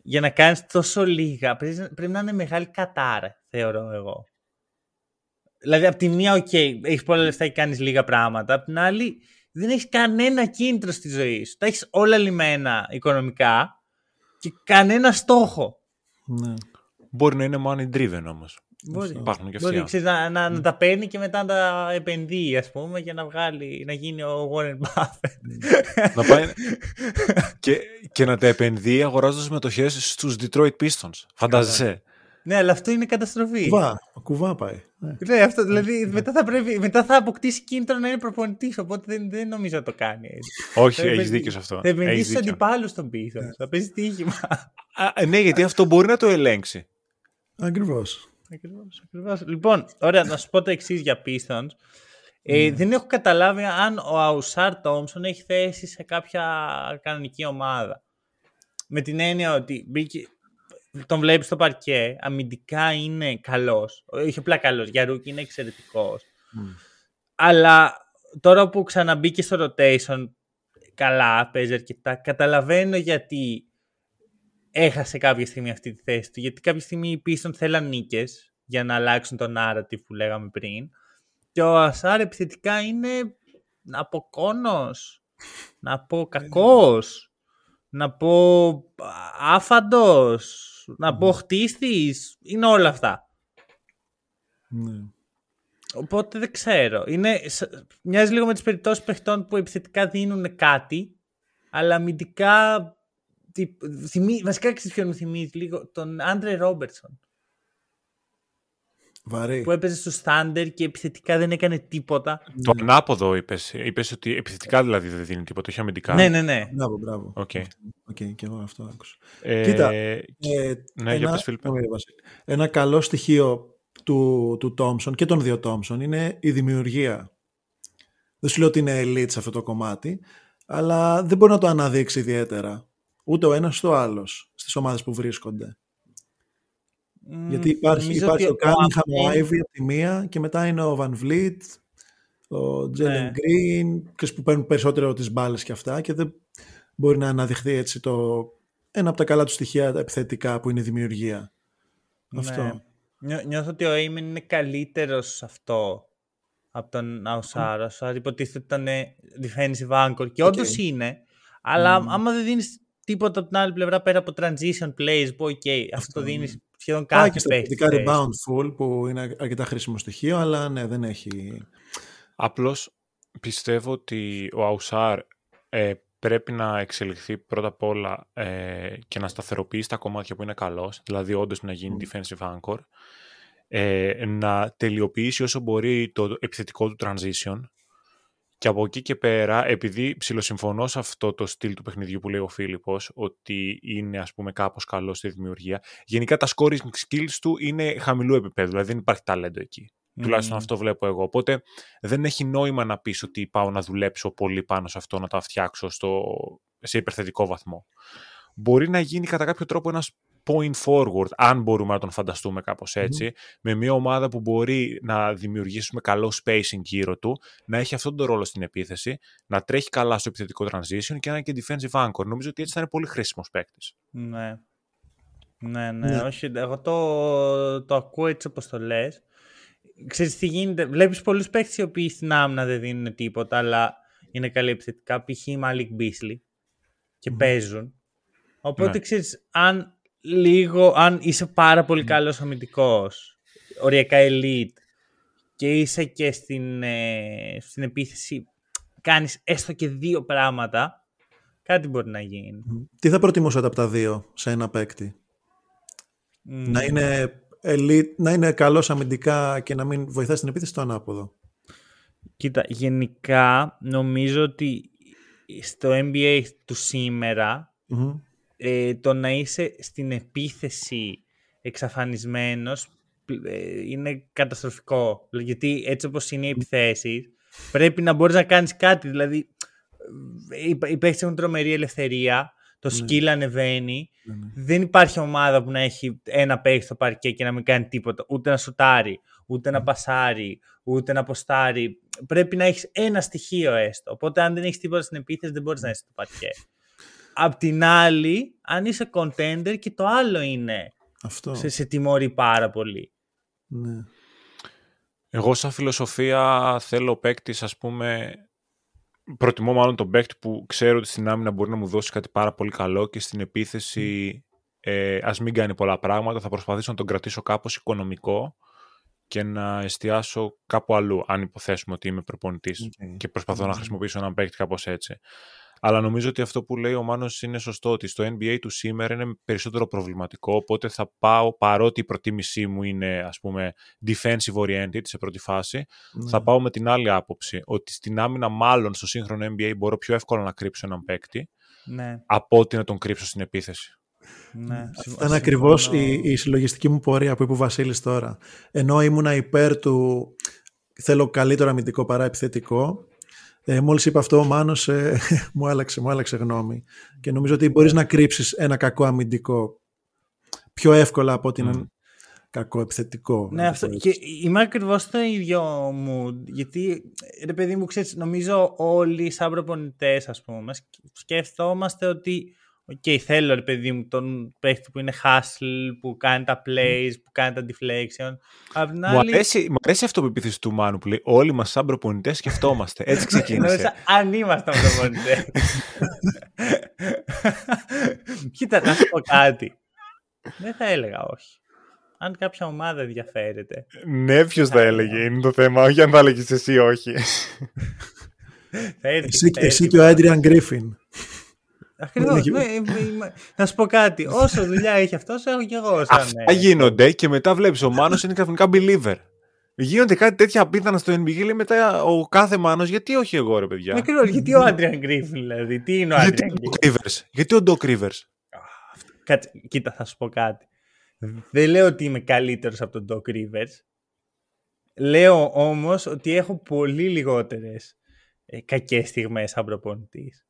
για να κάνεις τόσο λίγα, πρέπει, πρέπει να είναι μεγάλη κατάρα, θεωρώ εγώ. Δηλαδή, από τη μία, οκ, έχεις πολλά λεφτά και κάνεις λίγα πράγματα. Από την άλλη, δεν έχεις κανένα κίνητρο στη ζωή σου. Τα έχεις όλα λυμένα οικονομικά και κανένα στόχο. Ναι. Μπορεί να είναι money driven όμως. Μπορεί. Υπάρχουν και Μπορεί αυτοί. ξέρεις, να, να, να τα παίρνει και μετά να τα επενδύει, ας πούμε, για να βγάλει, να γίνει ο Warren Buffett. να πάει και, και να τα επενδύει αγοράζοντας μετοχές στους Detroit Pistons. Φαντάζεσαι. Ναι, αλλά αυτό είναι καταστροφή. Κουβά, κουβά πάει. Ναι. Ναι, αυτό, δηλαδή μετά θα, πρέπει, μετά θα αποκτήσει κίνητρο να είναι προπονητής. Οπότε δεν, δεν νομίζω να το κάνει έτσι. Όχι, Θα έχεις επενδύσει- δίκιο σε αυτό. Θα επενδύσει Έχεις στου δίκιο. αντιπάλου στον πίσω. Θα παίζει τύχημα. Α, ναι, γιατί αυτό μπορεί να το ελέγξει. Ακριβώς. ακριβώς, ακριβώς. Λοιπόν, ωραία, να σου πω το εξής για Pistons. Ε, Δεν έχω καταλάβει αν ο Αουσάρ Τόμσον έχει θέση σε κάποια κανονική ομάδα. Με την έννοια ότι μπήκε, τον βλέπεις στο παρκέ, αμυντικά είναι καλός. Όχι απλά καλός, για rookie είναι εξαιρετικός. Αλλά τώρα που ξαναμπήκε στο rotation, καλά, παίζει αρκετά, καταλαβαίνω γιατί έχασε κάποια στιγμή αυτή τη θέση του. Γιατί κάποια στιγμή οι Pistons θέλαν νίκες για να αλλάξουν το narrative που λέγαμε πριν. Και ο Ασάρ επιθετικά είναι να πω κόνος, να πω κακός, να πω α, άφαντος, να πω χτίστης, είναι όλα αυτά. Ναι. Οπότε δεν ξέρω. Είναι, σ- μοιάζει λίγο με τις περιπτώσεις παιχτών που επιθετικά δίνουν κάτι, αλλά αμυντικά. Τι, θυμί, βασικά ξέρεις ποιον μου θυμίζει λίγο τον Άντρε Ρόμπερτσον Βαρύ. που έπαιζε στο Thunder και επιθετικά δεν έκανε τίποτα. Το ανάποδο είπες. Είπες ότι επιθετικά δηλαδή δεν δίνει τίποτα, όχι αμυντικά. Ναι, ναι, ναι. Μπράβο, μπράβο. Οκ. Οκ, και εγώ αυτό άκουσα. Ε, Κοίτα, Ε, Ε, Ναι, για πες, Φίλιππε. Ωραία, Βασίλη. Ένα καλό στοιχείο του, του Thompson και των δύο Thompson είναι η δημιουργία. Δεν σου λέω ότι είναι elite σε αυτό το κομμάτι, αλλά δεν μπορεί να το αναδείξει ιδιαίτερα. Ούτε ο ένας ούτε ο άλλος στις ομάδες που βρίσκονται. Μ, Γιατί υπάρχει, νομίζω υπάρχει ότι ο Cunningham, ο Αβέν- Ivy από τη μία και μετά είναι ο Van Vliet, ο Τζέλεν Ναι. Γκριν, που παίρνουν περισσότερο τις μπάλες και αυτά και δεν μπορεί να αναδειχθεί έτσι το ένα από τα καλά του στοιχεία τα επιθετικά που είναι η δημιουργία. Αυτό. Ναι. Νιώ- Νιώθω ότι ο Έιμεν είναι καλύτερος σε αυτό από τον Αουσάρα. Ο Αουσάρα υποτίθεται ότι ήταν ε, defensive anchor και Οκ. όντως είναι. Αλλά άμα δεν δίνεις τίποτα από την άλλη πλευρά πέρα από transition plays που οκ, αυτό το δίνεις σχεδόν Πάει κάθε και στα παίχτης. επιθετικά θέση. rebound full που είναι αρκετά χρήσιμο στοιχείο, αλλά ναι, δεν έχει. Απλώς πιστεύω ότι ο Αουσάρ ε, πρέπει να εξελιχθεί πρώτα απ' όλα ε, και να σταθεροποιήσει τα κομμάτια που είναι καλός, δηλαδή όντως να γίνει defensive anchor, ε, να τελειοποιήσει όσο μπορεί το επιθετικό του transition και από εκεί και πέρα, επειδή ψηλοσυμφωνώ σε αυτό το στυλ του παιχνιδιού που λέει ο Φίλιππος, ότι είναι ας πούμε κάπως καλό στη δημιουργία, γενικά τα scoring skills του είναι χαμηλού επίπεδου, δηλαδή δεν υπάρχει ταλέντο εκεί. Τουλάχιστον αυτό βλέπω εγώ. Οπότε δεν έχει νόημα να πεις ότι πάω να δουλέψω πολύ πάνω σε αυτό, να τα φτιάξω στο, σε υπερθετικό βαθμό. Μπορεί να γίνει κατά κάποιο τρόπο ένας point forward, αν μπορούμε να τον φανταστούμε κάπως έτσι, με μια ομάδα που μπορεί να δημιουργήσουμε καλό spacing γύρω του, να έχει αυτόν τον ρόλο στην επίθεση, να τρέχει καλά στο επιθετικό transition και να είναι και defensive anchor. Νομίζω ότι έτσι θα είναι πολύ χρήσιμος παίκτης. Ναι. Ναι, ναι, Ναι. όχι, εγώ το, το ακούω έτσι όπως το λες. Ξέρεις τι γίνεται, βλέπεις πολλούς παίκτες οι οποίοι στην άμυνα δεν δίνουν τίποτα, αλλά είναι καλή επιθετικά, π.χ. η Malik Beasley και παίζουν. Οπότε Ναι. ξέρεις, αν λίγο, αν είσαι πάρα πολύ καλός αμυντικός, οριακά elite και είσαι και στην, ε, στην επίθεση, κάνεις έστω και δύο πράγματα, κάτι μπορεί να γίνει. Τι θα προτιμούσατε από τα δύο σε ένα παίκτη; Μμ. Να είναι, elite, να είναι καλός αμυντικά και να μην βοηθάει στην επίθεση το ανάποδο. Κοίτα, γενικά νομίζω ότι στο NBA του σήμερα Μμμ. Ε, το να είσαι στην επίθεση εξαφανισμένος πλ- ε, είναι καταστροφικό. Γιατί έτσι όπως είναι οι επιθέσεις πρέπει να μπορείς να κάνεις κάτι. Δηλαδή ε, οι, οι παίκτες έχουν τρομερή ελευθερία, το skill ανεβαίνει. Δεν υπάρχει ομάδα που να έχει ένα παίκτη στο παρκέ και να μην κάνει τίποτα. Ούτε να σουτάρει, ούτε να πασάρει, ούτε να ποστάρει. Πρέπει να έχεις ένα στοιχείο έστω. Οπότε αν δεν έχεις τίποτα στην επίθεση δεν μπορείς να είσαι στο παρκέ. Απ' την άλλη, αν είσαι contender και το άλλο είναι Αυτό. σε, σε τιμωρεί πάρα πολύ. Ναι. Εγώ σαν φιλοσοφία θέλω παίκτη, ας πούμε, προτιμώ μάλλον τον παίκτη που ξέρω ότι στην άμυνα μπορεί να μου δώσει κάτι πάρα πολύ καλό και στην επίθεση ε, ας μην κάνει πολλά πράγματα, θα προσπαθήσω να τον κρατήσω κάπως οικονομικό και να εστιάσω κάπου αλλού, αν υποθέσουμε ότι είμαι προπονητής Οκ. και προσπαθώ να χρησιμοποιήσω έναν παίκτη κάπως έτσι. Αλλά νομίζω ότι αυτό που λέει ο Μάνος είναι σωστό, ότι στο NBA του σήμερα είναι περισσότερο προβληματικό, οπότε θα πάω, παρότι η προτίμησή μου είναι ας πούμε defensive oriented σε πρώτη φάση, Ναι. θα πάω με την άλλη άποψη, ότι στην άμυνα μάλλον στο σύγχρονο NBA μπορώ πιο εύκολα να κρύψω έναν παίκτη, Ναι, από ότι να τον κρύψω στην επίθεση. ναι. Αυτά είναι ακριβώς η, η συλλογιστική μου πορεία που είπε ο Βασίλης τώρα. Ενώ ήμουνα υπέρ του θέλω καλύτερο αμυντικό παρά επιθετικό, ε, μόλις είπε αυτό ο Μάνος ε, μου, άλλαξε, μου άλλαξε γνώμη. Και νομίζω ότι μπορείς να κρύψεις ένα κακό αμυντικό πιο εύκολα από ότι έναν κακό επιθετικό. Ναι, να το αυτό. πω Και έτσι. είμαι ακριβώς το ίδιο μου. Γιατί, ρε παιδί μου, ξέρεις, νομίζω όλοι σαν προπονητές, ας πούμε, σκ- σκεφτόμαστε ότι. Οκ, θέλω ρε παιδί μου τον παίχτη που είναι hustle, που κάνει τα plays, που κάνει τα deflection. Απ' την Μου άλλη, αρέσει, μου αρέσει αυτό που επίθεση του Μάνου που λέει όλοι μας σαν προπονητές σκεφτόμαστε. Έτσι ξεκίνησε. Νόμιζα, αν ήμασταν προπονητές. Κοίτα, να σου πω κάτι. Δεν θα έλεγα όχι. Αν κάποια ομάδα ενδιαφέρεται. ναι, ποιος θα έλεγε, είναι το θέμα, όχι αν θα έλεγες εσύ όχι. Θα έρθει, Εσύ, θα εσύ έρθει. και ο Άντριαν Γκρίφιν. Ακριβώς, Έχει- ναι, είμαι- είμαι- να σου πω κάτι. Όσο δουλειά έχει αυτός, έχω κι εγώ. Σαν, Αυτά ε, γίνονται και μετά βλέπεις ο Μάνος είναι ξαφνικά believer. Γίνονται κάτι τέτοια απίθανα στο NBA λέει μετά ο κάθε Μάνος γιατί όχι εγώ ρε παιδιά; Ακριβώς, γιατί ο Άντριαν Γκρίφιν, δηλαδή. Τι είναι ο γιατί Άντριαν ο Γκρίφιν. Doc Rivers. Γιατί ο Doc Rivers; Κάτσε, κοίτα, θα σου πω κάτι. Δεν λέω ότι είμαι καλύτερος από τον Doc Rivers. Λέω όμως ότι έχω πολύ λιγότερες ε, κακές στιγμές σαν προπονητής.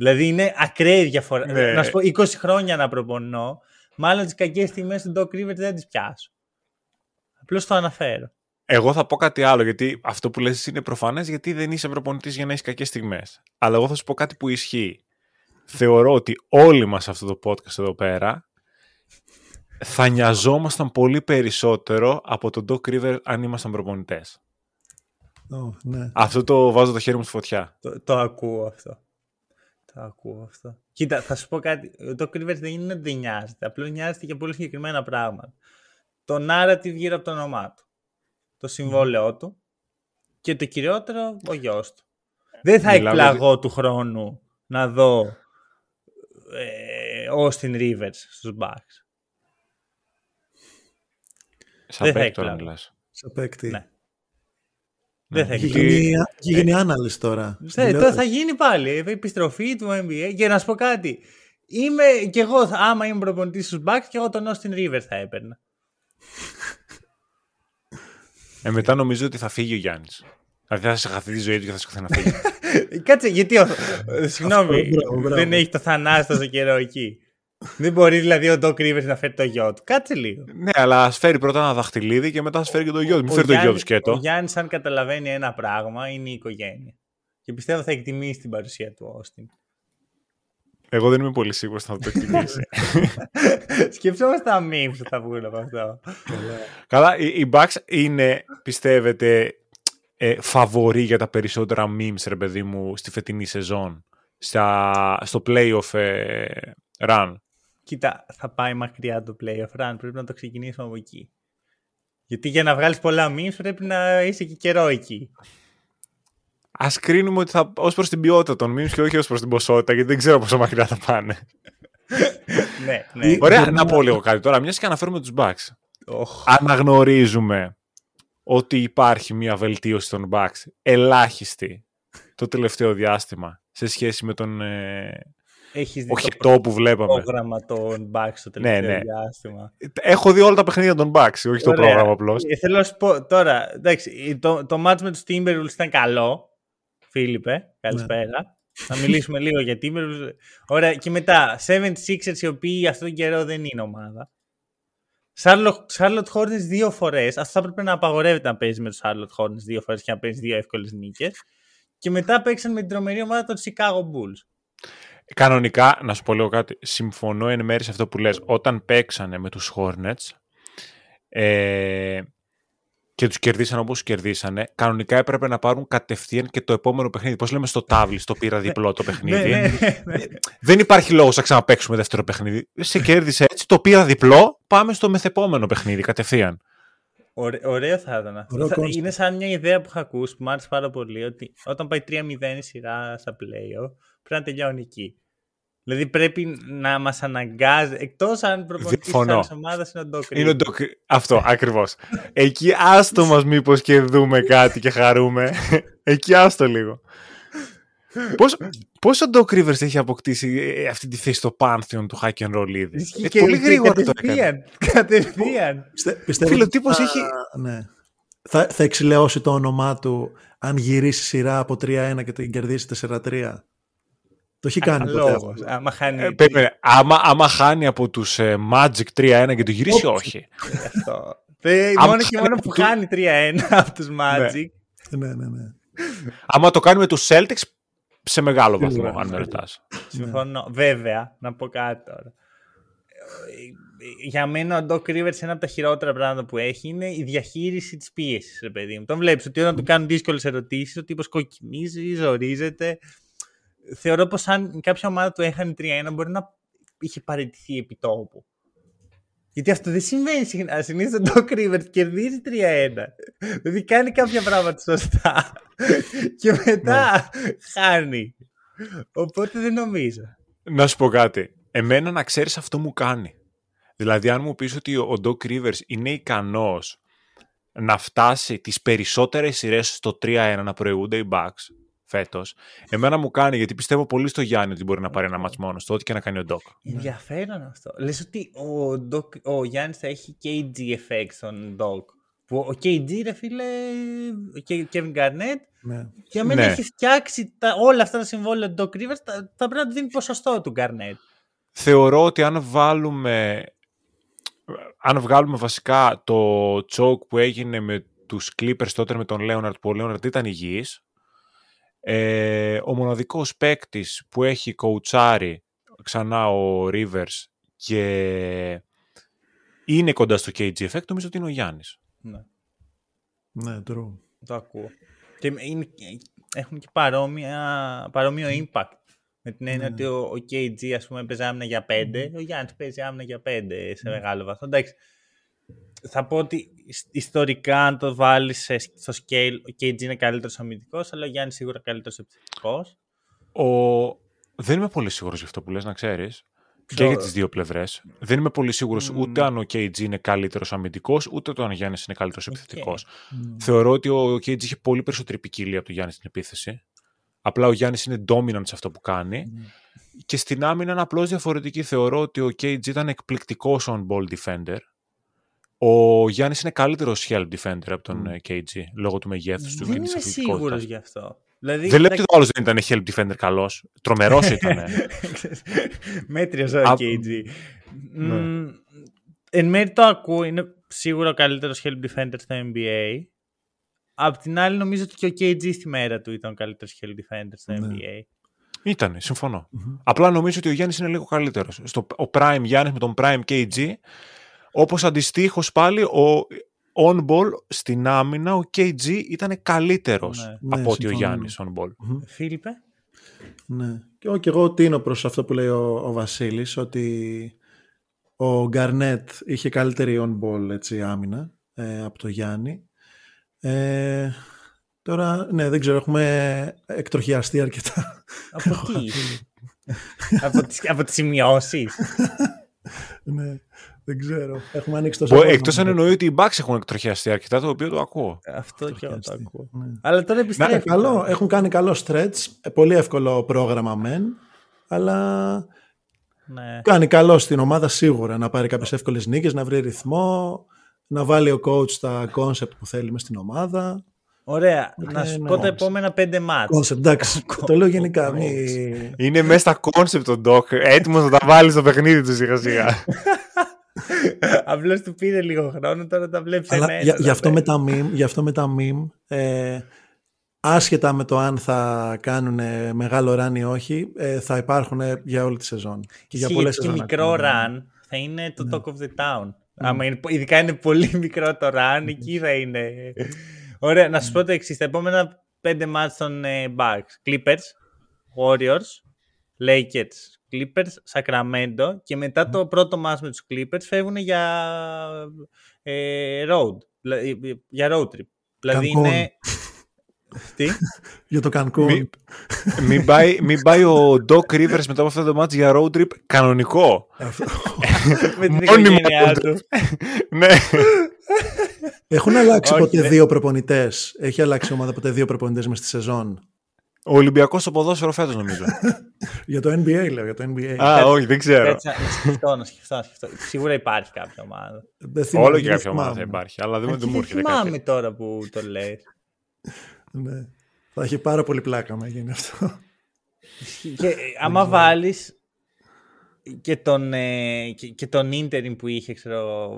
Δηλαδή είναι ακραία διαφορά. Ναι. Να σου πω 20 χρόνια να προπονώ, μάλλον τις κακές στιγμές του Doc Rivers δεν τις πιάσω. Απλώς το αναφέρω. Εγώ θα πω κάτι άλλο, γιατί αυτό που λες είναι προφανές, γιατί δεν είσαι προπονητής για να έχεις κακές στιγμές. Αλλά εγώ θα σου πω κάτι που ισχύει. Θεωρώ ότι όλοι μας αυτό το podcast εδώ πέρα θα νοιαζόμασταν πολύ περισσότερο από τον Doc River αν ήμασταν προπονητές. Oh, ναι. Αυτό το βάζω το χέρι μου στη φωτιά. Το, το ακούω αυτό. Το ακούω αυτό. Κοίτα, θα σου πω κάτι. Το Rivers δεν είναι ότι δεν νοιάζεται. Απλώ νοιάζεται για πολύ συγκεκριμένα πράγματα. Το narrative γύρω από το όνομά του. Το συμβόλαιό του. Και το κυριότερο, ο γιος του. Δεν θα Μιλάμε εκπλαγώ του χρόνου να δω ε, Austin Rivers στους Bucks. Σαν Δεν θα παίκτη τώρα έκλαιγα. μιλάς. Σε παίκτη. Ναι. Δεν θα Έχει εκπλαγώ. γίνει, έχει γίνει analyst τώρα. Ναι, Λέω- τώρα θα γίνει πάλι. η Επιστροφή του NBA. Και να σου πω κάτι. Είμαι κι εγώ, άμα είμαι προπονητής στους Bucks, και εγώ τον Austin Rivers θα έπαιρνα. Ε, μετά νομίζω ότι θα φύγει ο Γιάννης. Δηλαδή θα σε χαθεί τη ζωή του και θα σε ξαναφύγει. Ε, Κάτσε, γιατί. Ο... ε, Συγγνώμη, μπράβο, μπράβο. δεν έχει το θανάσι τόσο καιρό εκεί. Δεν μπορεί δηλαδή ο Doc Rivers να φέρει το γιο του. Κάτσε λίγο. ναι, αλλά ας φέρει πρώτα ένα δαχτυλίδι και μετά ας φέρει και το γιο του. Μην φέρει το γιο του Ο σκέτο. Γιάννης, αν καταλαβαίνει ένα πράγμα, είναι η οικογένεια. Και πιστεύω θα εκτιμήσει την παρουσία του Austin. Εγώ δεν είμαι πολύ σίγουρος θα το εκτιμήσει. Σκεφτόμαστε τα memes που θα βγουν από αυτό. Καλά, οι, οι Bucks είναι, πιστεύετε, ε, φαβοροί για τα περισσότερα memes, ρε παιδί μου, στη φετινή σεζόν. Στα, στο playoff ε, run; Κοίτα, θα πάει μακριά το playoff run. Πρέπει να το ξεκινήσουμε από εκεί. Γιατί για να βγάλεις πολλά memes πρέπει να είσαι και καιρό εκεί. Α κρίνουμε ότι θα ως προς την ποιότητα των memes και όχι ως προς την ποσότητα, γιατί δεν ξέρω πόσο μακριά θα πάνε. ναι, ναι. Ωραία, Μπορούμε να να- πω λίγο κάτι τώρα, μιας και αναφέρουμε τους Bucks. Οχ. Αναγνωρίζουμε ότι υπάρχει μια βελτίωση των Bucks, ελάχιστη, το τελευταίο διάστημα, σε σχέση με τον ε, Έχεις δει οχετό που βλέπαμε. πρόγραμμα των Bucks στο τελευταίο Ναι, ναι. διάστημα. Έχω δει όλα τα παιχνίδια των Bucks, όχι το Ωραία. πρόγραμμα απλώς. Ε, θέλω να σου πω τώρα, εντάξει, το, το match με τους Timberwolves ήταν καλό. Φίλιππε, καλησπέρα. Να μιλήσουμε λίγο για Timberwolves. Ωραία, και μετά, 76ers οι οποίοι αυτόν τον καιρό δεν είναι ομάδα. Charlotte, Charlotte Hornets δύο φορές. Αυτό θα έπρεπε να απαγορεύεται να παίζει με τους Charlotte Hornets δύο φορές και να παίζει δύο εύκολες νίκες. Και μετά παίξαν με την τρομερή ομάδα των Chicago Bulls. Κανονικά, να σου πω λίγο κάτι, συμφωνώ εν μέρει σε αυτό που λες. Όταν παίξανε με τους Hornets ε, και τους κερδίσαν όπως κερδίσανε, κανονικά έπρεπε να πάρουν κατευθείαν και το επόμενο παιχνίδι. Πώς λέμε στο τάβλι, στο πήρα διπλό το παιχνίδι. Ναι, ναι, ναι. Δεν υπάρχει λόγος να ξαναπαίξουμε δεύτερο παιχνίδι. Σε κέρδισε έτσι, το πήρα διπλό, πάμε στο μεθεπόμενο παιχνίδι κατευθείαν. Ωραί- ωραίο θα ήταν αυτό. Ωραίο Θα- concept. είναι σαν μια ιδέα που είχα ακούσει που μου άρεσε πάρα πολύ ότι όταν πάει 3-0 η σειρά στα playoff πρέπει να τελειώνει εκεί. Δηλαδή πρέπει να μας αναγκάζει, εκτός αν προπονητής τη Διαφωνώ. άλλης ομάδας είναι ο Doc Είναι Rivers. το... Αυτό, ακριβώς. Εκεί άστο μας μήπως και δούμε κάτι και χαρούμε. Εκεί άστο λίγο. Πώς, πώς ο Doc Rivers έχει αποκτήσει ε, αυτή τη θέση στο Pantheon του Hack and Roll ήδη; Ισχύει Ε, και- πολύ και γρήγορα το έκανε. κατευθείαν, Κατευθείαν. Πιστε- πιστεύω Φίλε, ο ότι τύπος θα- έχει- Ναι. Θα, θα εξηλαιώσει το όνομά του αν γυρίσει σειρά από 3-1 και την κερδίσει 4-3. Το έχει κάνει ποτέ Λόγος. αυτό. Άμα χάνει Ε, περίμενε, άμα, άμα χάνει από τους ε, Magic 3-1 και το γυρίσει, όχι. αυτό. Ε, Άμα μόνο και χάνει μόνο από που του- χάνει 3-1 από τους Magic. Ναι, ναι, ναι. άμα το κάνει με τους Celtics, σε μεγάλο βαθμό, Σίγουρα. αν με ρωτάς. Συμφωνώ. Βέβαια, να πω κάτι τώρα. Ε, Για μένα ο Doc Rivers ένα από τα χειρότερα πράγματα που έχει είναι η διαχείριση της πίεσης, ρε παιδί μου. Τον βλέπεις ότι όταν του κάνουν δύσκολες ερωτήσεις, ο τύπος κοκκινίζει, ζορίζεται. Θεωρώ πως αν κάποια ομάδα του έχανε 3-1, μπορεί να είχε παραιτηθεί επί τόπου. Γιατί αυτό δεν συμβαίνει συχνά. Συνήθως ο Doc Rivers κερδίζει 3-1. Δηλαδή κάνει κάποια πράγματα σωστά. και μετά χάνει. Οπότε δεν νομίζω. Να σου πω κάτι. Εμένα να ξέρεις αυτό μου κάνει. Δηλαδή αν μου πεις ότι ο Doc Rivers είναι ικανός να φτάσει τις περισσότερες σειρές στο 3-1 να προηγούνται οι Bucks φέτος, εμένα μου κάνει γιατί πιστεύω πολύ στο Γιάννη ότι μπορεί να πάρει ένα μάτς μόνος του, ό,τι και να κάνει ο Doc. Ενδιαφέρον αυτό. Λες ότι ο, Doc, ο Γιάννης θα έχει KG effect στον Doc. Που ο KG, ρε φίλε, και Kevin Garnett, ναι. για μένα Ναι. έχει φτιάξει τα, όλα αυτά τα συμβόλαια του Doc Rivers, θα, θα πρέπει να του δίνει ποσοστό του Garnett. Θεωρώ ότι αν βάλουμε αν βγάλουμε βασικά το choke που έγινε με τους Clippers τότε με τον Λέοναρτ που ο Λέοναρτ ήταν υγιής. Ε, ο μοναδικός παίκτης που έχει κοουτσάρει ξανά ο Rivers και είναι κοντά στο KG effect, νομίζω ότι είναι ο Γιάννης. Ναι, Ναι, true. το ακούω. Και είναι, έχουν και παρόμοια, παρόμοιο impact. Με την έννοια Ναι. ότι ο, ο KG, ας πούμε, παίζει άμυνα για 5, ο Γιάννης παίζει άμυνα για 5 σε μεγάλο βαθμό. Εντάξει, θα πω ότι ι- ιστορικά, αν το βάλεις στο scale, ο KG είναι καλύτερος αμυντικός, αλλά ο Γιάννης σίγουρα καλύτερος επιθετικός. Ο... Δεν είμαι πολύ σίγουρος για αυτό που λες, να ξέρεις. Και Ποιο; για τις δύο πλευρές. Δεν είμαι πολύ σίγουρος Μμμ. ούτε αν ο KG είναι καλύτερος αμυντικός, ούτε το αν ο Γιάννης είναι καλύτερος Οκ. επιθετικός. Ναι. Θεωρώ ότι ο KG είχε πολύ περισσότερη ποικιλία από τον Γιάννη στην επίθεση. Απλά ο Γιάννης είναι dominant σε αυτό που κάνει. Και στην άμυνα είναι απλώς διαφορετική. Θεωρώ ότι ο KG ήταν εκπληκτικός on-ball defender. Ο Γιάννης είναι καλύτερος help defender από τον ε, KG, λόγω του μεγέθους του και Δεν της είμαι αθλητικότητας. σίγουρος γι' αυτό. Δηλαδή, Δεν λέω ότι ο άλλος δεν ήταν help defender καλός. Τρομερός ήταν. Μέτριος ο Α- KG. Ναι. Μμ, Εν μέρει το ακούω, είναι σίγουρα ο καλύτερος help defender στο NBA. Απ' την άλλη, νομίζω ότι και ο KG στη μέρα του ήταν ο καλύτερος help defender στο Ναι. NBA. Ήτανε, συμφωνώ. Απλά νομίζω ότι ο Γιάννης είναι λίγο καλύτερος. Στο, ο Prime Γιάννης με τον Prime KG, όπως αντιστοίχως πάλι ο on-ball στην άμυνα, ο KG ήταν καλύτερος Ναι. Ναι, από ότι ο συμφωνώ. Γιάννης on-ball. Φίλιππε; Ναι. Και εγώ, και εγώ τίνω προς αυτό που λέει ο, ο Βασίλης, ότι ο Γκαρνέτ είχε καλύτερη on-ball έτσι, άμυνα ε, από το Γιάννη. Ε, τώρα, ναι, δεν ξέρω, έχουμε εκτροχιαστεί αρκετά. Από τι; από, τις, από τις σημειώσεις. ναι, δεν ξέρω. Έχουμε ανοίξει τόσο Μπο- κόσμο. Εκτός αν εννοεί ότι οι Bucks έχουν εκτροχιαστεί αρκετά, το οποίο το ακούω. Αυτό και εγώ το Εκτροχιαστεί. ακούω. Ναι. Αλλά τώρα Ναι, επιστρέφει. καλό, έχουν κάνει καλό stretch, ε, πολύ εύκολο πρόγραμμα μεν, αλλά Ναι. κάνει καλό στην ομάδα σίγουρα να πάρει κάποιες εύκολες νίκες, να βρει ρυθμό, να βάλει ο coach τα concept που θέλει μες στην ομάδα. Ωραία. Ε, να σου ναι. πω τα επόμενα πέντε μάτς. Concept, εντάξει, το λέω γενικά. Μη... Είναι μέσα στα concept τον Doc, έτοιμος να τα βάλει στο παιχνίδι του σιγά σιγά. Απλώς του πήρε λίγο χρόνο, τώρα τα βλέπει Αλλά για, γι' αυτό με τα meme, γι' αυτό με τα meme ε, άσχετα με το αν θα κάνουν μεγάλο run ή όχι, ε, θα υπάρχουν για όλη τη σεζόν. Και για πολλές και σεζόν μικρό ακόμα. run θα είναι το talk of the town. Άμα είναι, ειδικά είναι πολύ μικρό το run, εκεί θα είναι. Ωραία, να σου πω το εξής. Τα επόμενα πέντε μάτς των ε, Bucks. Clippers, Warriors, Lakers, Clippers, Sacramento και μετά το πρώτο μάτς με τους Clippers φεύγουν για ε, road. Δηλαδή, για road trip. Δηλαδή Cancun. είναι... Τι; Για το Cancun. Μη- μην, πάει, μην πάει ο Doc Rivers μετά από αυτό το match για road trip κανονικό. με την Μόνιμο οικογένειά road του. ναι. Έχουν αλλάξει Όχι, ποτέ δεν- δύο προπονητές. Έχει αλλάξει η ομάδα ποτέ δύο προπονητές μες στη σεζόν. Ο Ολυμπιακός στο ποδόσφαιρο φέτος νομίζω. Για το NBA λέω, για το NBA. Α, όχι, δεν ξέρω. Κάτσε να σκεφτώ, να σκεφτώ, να σκεφτώ. Σίγουρα υπάρχει κάποια ομάδα. Δεν θυμάμαι, Όλο και δεν κάποια ομάδα θα θυμάμαι. υπάρχει, αλλά δεν, Εκεί δεν μου δεν έρχεται θυμάμαι κάτι. τώρα που το λες. Ναι. Θα έχει πάρα πολύ πλάκα να γίνει αυτό. και ε, άμα βάλεις και τον, ε, και, και τον interim που είχε, ξέρω,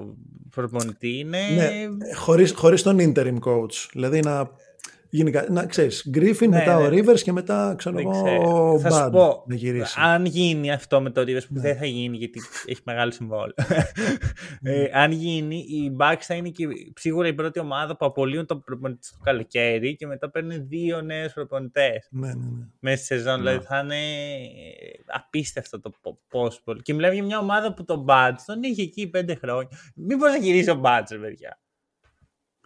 προπονητή, είναι... ναι, χωρίς, χωρίς τον interim coach. Δηλαδή να γίνει κα- να ξέρεις, Griffin, Ναι, μετά ναι. ο Rivers και μετά ξέρω Δεν εγώ ξέρω. ο θα σου Bud πω, να γυρίσει. αν γίνει αυτό με το Rivers που Ναι. δεν θα γίνει γιατί έχει μεγάλο συμβόλαιο. ε, αν γίνει, οι Bucks θα είναι και σίγουρα η πρώτη ομάδα που απολύουν τον προπονητή στο καλοκαίρι και μετά παίρνουν δύο νέους προπονητές. Ναι, ναι, ναι. μέσα στη σεζόν. Δηλαδή θα είναι απίστευτο το πώς πολύ. Και μιλάμε για μια ομάδα που τον Μπάτζ τον είχε εκεί πέντε χρόνια. Μήπως να γυρίσει ο Μπάτζ, παιδιά.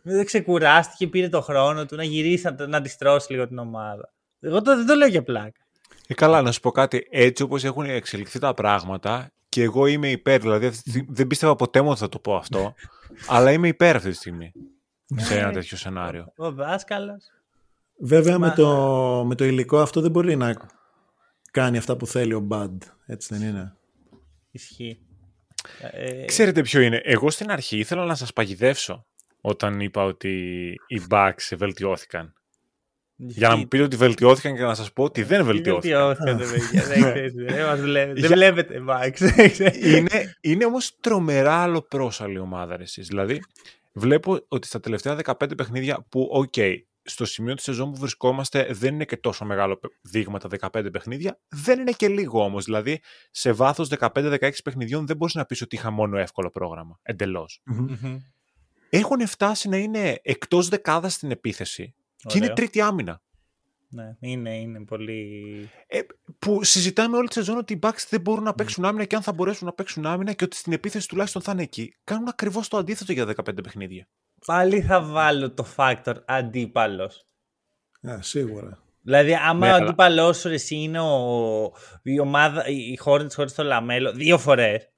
Δεν ξεκουράστηκε, πήρε το χρόνο του να γυρίσει να, να αντιστρώσει λίγο την ομάδα. Εγώ το, δεν το λέω για πλάκα. Ε, καλά, να σου πω κάτι. Έτσι όπως έχουν εξελιχθεί τα πράγματα και εγώ είμαι υπέρ, δηλαδή αυτή τη στιγμή- δεν πίστευα ποτέ μου ότι θα το πω αυτό, αλλά είμαι υπέρ αυτή τη στιγμή σε ένα τέτοιο σενάριο. Ο δάσκαλο. Βέβαια με Μα- το, με το υλικό αυτό δεν μπορεί να κάνει αυτά που θέλει ο Bud. Έτσι δεν είναι; Ισχύει. Ε, Ξέρετε ποιο είναι. Εγώ στην αρχή ήθελα να σας παγιδεύσω όταν είπα ότι οι Bucks βελτιώθηκαν. Για να μου πείτε ότι βελτιώθηκαν και να σας πω ότι δεν βελτιώθηκαν. Βελτιώθηκαν, παιδιά. Δεν ξέρεις, δεν μας βλέπετε. Δεν Για- βλέπετε, Max. είναι, είναι όμως τρομερά αλλοπρόσαλη ομάδα ρε εσείς. Δηλαδή, βλέπω ότι στα τελευταία 15 παιχνίδια που, οκ, στο σημείο της σεζόν που βρισκόμαστε δεν είναι και τόσο μεγάλο δείγμα τα 15 παιχνίδια, δεν είναι και λίγο όμως. Δηλαδή, σε βάθος 15-16 παιχνιδιών δεν μπορείς να πεις ότι είχα μόνο εύκολο πρόγραμμα, εντελώς. Έχουν φτάσει να είναι εκτός δεκάδας στην επίθεση και είναι τρίτη άμυνα. Ναι, είναι, είναι πολύ. Ε, που συζητάμε όλη τη σεζόν ότι οι Bucks δεν μπορούν να παίξουν άμυνα και αν θα μπορέσουν να παίξουν άμυνα και ότι στην επίθεση τουλάχιστον θα είναι εκεί. Κάνουν ακριβώς το αντίθετο για 15 παιχνίδια. Πάλι θα βάλω το factor αντίπαλος. Yeah, σίγουρα. Δηλαδή, άμα ναι, ο αντίπαλός σου εσύ είναι ο, η ομάδα, η Hornets χωρίς το λαμέλο, δύο φορές.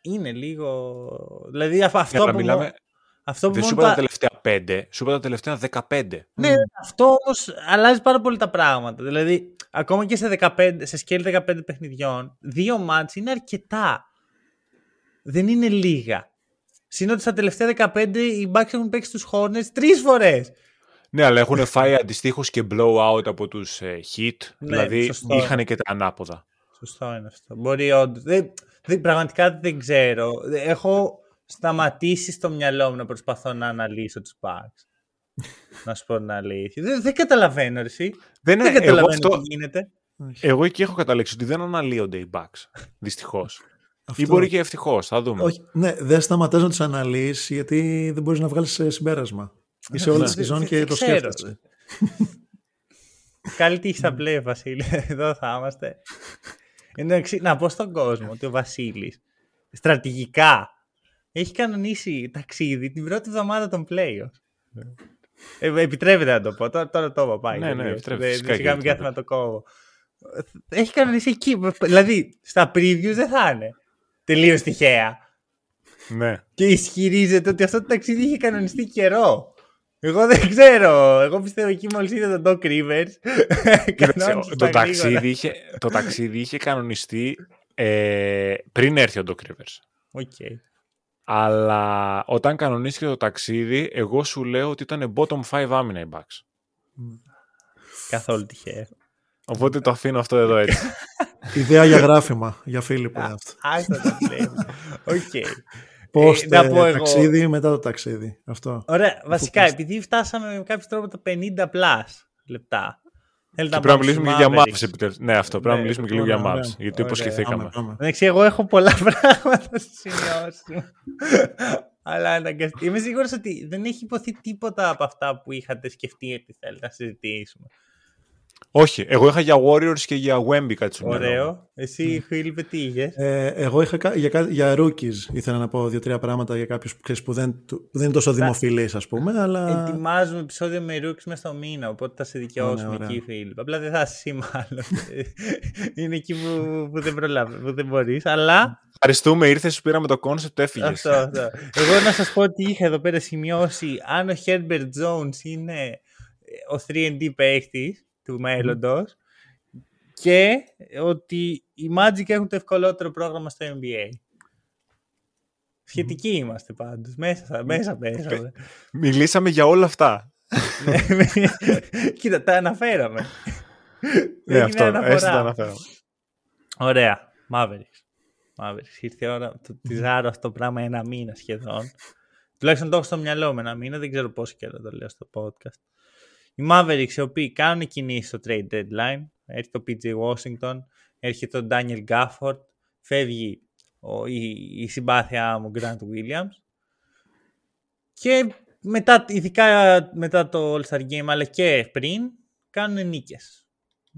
Είναι λίγο. Δηλαδή, αυτό που. Μιλάμε... Αυτό δεν σου είπα τα τελευταία 5, σου είπα τα τελευταία 15. Ναι, αυτό όμως αλλάζει πάρα πολύ τα πράγματα. Δηλαδή, ακόμα και σε, 15, σε σκέλη 15 παιχνιδιών, δύο μάτς είναι αρκετά. Δεν είναι λίγα. Συν ότι στα τελευταία 15 οι Bucks έχουν παίξει τους Hornets τρεις φορές. Ναι, αλλά έχουν φάει αντιστοίχως και blowout από τους ε, Heat. Ναι, δηλαδή είχαν και τα ανάποδα. Σωστό είναι αυτό. Μπορεί όντως. Δεν, δεν, πραγματικά δεν ξέρω. Έχω σταματήσει στο μυαλό μου να προσπαθώ να αναλύσω τους Bucks. να σου πω την αλήθεια. Δεν, δεν καταλαβαίνω εσύ. Δεν, δεν καταλαβαίνω εγώ αυτό... τι γίνεται. Εγώ εκεί έχω καταλήξει ότι δεν αναλύονται οι Bucks. Δυστυχώς. Αυτό... Ή μπορεί και ευτυχώς, θα δούμε. Όχι, ναι, δεν σταματάς να του αναλύσεις γιατί δεν μπορείς να βγάλεις συμπέρασμα. Είσαι όλη τη σεζόν και το σκέφτεσαι. Καλή τύχη στα πλέον, Βασίλη. Εδώ θα είμαστε. Να πω στον κόσμο ότι ο Βασίλης στρατηγικά έχει κανονίσει ταξίδι την πρώτη εβδομάδα των playoffs. Ε, επιτρέπεται να το πω. Τώρα, τώρα το είπα πάει. Ναι, ναι, επιτρέπεται. Σιγά μην κάθομαι να το κόβω. Έχει κανονίσει εκεί. Δηλαδή, στα previews δεν θα είναι. Τελείως τυχαία. Ναι. Και ισχυρίζεται ότι αυτό το ταξίδι είχε κανονιστεί καιρό. Εγώ δεν ξέρω. Εγώ πιστεύω εκεί μόλις είδα τον Doc Rivers. το, ταξίδι είχε, το ταξίδι είχε κανονιστεί ε, πριν έρθει ο Doc Rivers. Okay. Αλλά όταν κανονίστηκε το ταξίδι, εγώ σου λέω ότι ήταν bottom 5 άμυνα η Bucks. Καθόλου τυχαία. Οπότε το αφήνω αυτό εδώ έτσι. Ιδέα για γράφημα, για Φίλιππο. Άστα το Οκ. Πώς το ταξίδι μετά το ταξίδι. Αυτό. Ωραία. Βασικά, επειδή φτάσαμε με κάποιο τρόπο τα 50 plus λεπτά. Και πρέπει να μιλήσουμε και για Mavs επιτέλους. Ναι, αυτό. Πρέπει να μιλήσουμε και λίγο για Mavs. Γιατί υποσχεθήκαμε. Εντάξει, εγώ έχω πολλά πράγματα στη σημειώσει Αλλά αναγκαστικά. Είμαι σίγουρος ότι δεν έχει υποθεί τίποτα από αυτά που είχατε σκεφτεί ότι θέλετε να συζητήσουμε. Όχι, εγώ είχα για Warriors και για Wemby κάτι σου Ωραίο. Εσύ, Φίλιππε, τι είχες; Ε, εγώ είχα για, για rookies ήθελα να πω δύο-τρία πράγματα για κάποιους που, που, δεν, που δεν είναι τόσο δημοφιλείς, ας πούμε. Αλλά... Ετοιμάζουμε επεισόδιο με rookies μέσα στο μήνα, οπότε θα σε δικαιώσουμε ναι, εκεί, Φίλιππ. Απλά δεν θα είσαι εσύ, μάλλον. είναι εκεί που, που δεν προλάβει, που δεν μπορείς. Αλλά. Ευχαριστούμε, ήρθες, σου πήραμε το concept, έφυγες. Αυτό, αυτό. εγώ να σας πω ότι είχα εδώ πέρα σημειώσει αν ο Herbert Jones είναι ο 3D παίχτης του μέλλοντος. Και ότι οι Magic έχουν το ευκολότερο πρόγραμμα στο NBA. Σχετικοί είμαστε πάντως. Μέσα, μέσα πέσαμε. Μιλήσαμε για όλα αυτά. Ναι, κοίτα, τα αναφέραμε. Ναι, αυτό, έτσι τα αναφέραμε. Ωραία. Mavericks. Mavericks. Ήρθε η ώρα. Τη ζάρω αυτό το πράγμα ένα μήνα σχεδόν. Τουλάχιστον το έχω στο μυαλό με ένα μήνα. Δεν ξέρω πόσο καιρό το λέω στο podcast. Οι Mavericks οι οποίοι κάνουν κινήσεις στο trade deadline. Έρχεται ο PJ Washington, έρχεται ο Daniel Gafford, φεύγει ο, η, η συμπάθειά μου Grant Williams. Και μετά, ειδικά μετά το All-Star Game, αλλά και πριν, κάνουν νίκες.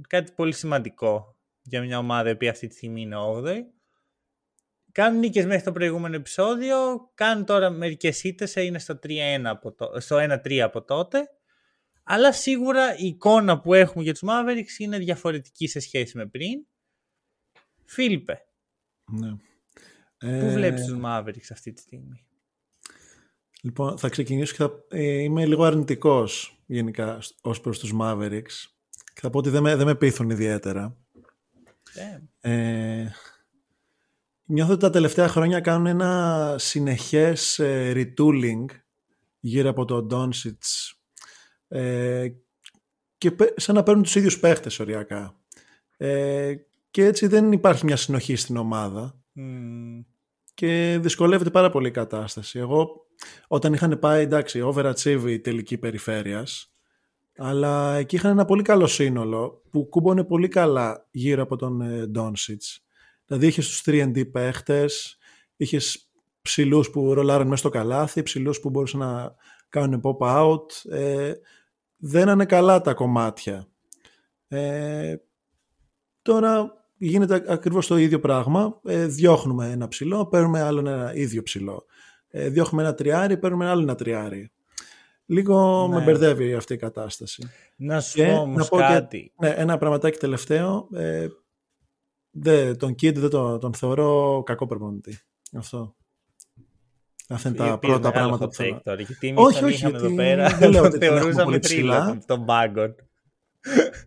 Κάτι πολύ σημαντικό για μια ομάδα που αυτή τη στιγμή είναι 8η. Κάνουν νίκες μέχρι το προηγούμενο επεισόδιο, κάνουν τώρα μερικές ήττες, είναι στο 3-1 στο 1-3 από τότε αλλά σίγουρα η εικόνα που έχουμε για τους Mavericks είναι διαφορετική σε σχέση με πριν. Φίλιππε, ναι. πού ε... βλέπεις τους Mavericks αυτή τη στιγμή; Λοιπόν, θα ξεκινήσω και θα ε, είμαι λίγο αρνητικός γενικά ως προς τους Mavericks. Και θα πω ότι δεν με, δεν με πείθουν ιδιαίτερα. Ε, νιώθω ότι τα τελευταία χρόνια κάνουν ένα συνεχές ε, retooling γύρω από το Doncic ε, και σαν να παίρνουν τους ίδιους παίχτες οριακά. Ε, και έτσι δεν υπάρχει μια συνοχή στην ομάδα. και δυσκολεύεται πάρα πολύ η κατάσταση. Εγώ όταν είχαν πάει εντάξει overachieve η τελική περιφέρειας αλλά εκεί είχαν ένα πολύ καλό σύνολο που κούμπονε πολύ καλά γύρω από τον Ντόνσιτς. Δηλαδή είχες τους 3D παίχτες, είχες ψηλούς που ρολάραν μέσα στο καλάθι, ψηλούς που μπορούσαν να κάνουν pop-out. Ε, δεν είναι καλά τα κομμάτια. Ε, τώρα γίνεται ακριβώς το ίδιο πράγμα. Ε, διώχνουμε ένα ψηλό, παίρνουμε άλλο ένα ίδιο ψηλό. Ε, διώχνουμε ένα τριάρι, παίρνουμε άλλο ένα τριάρι. Λίγο ναι. με μπερδεύει αυτή η κατάσταση. Να σου πω όμως κάτι. ναι, ένα πραγματάκι τελευταίο. Ε, δε, τον Kid δεν το, τον θεωρώ κακό προπονητή. Αυτό. Αυτά είναι τα πρώτα πράγματα που θέλω. Τώρα, γιατί όχι, όχι, γιατί εδώ πέρα δεν λέω ότι θεωρούσαμε τρίλο τον Μπάγκον.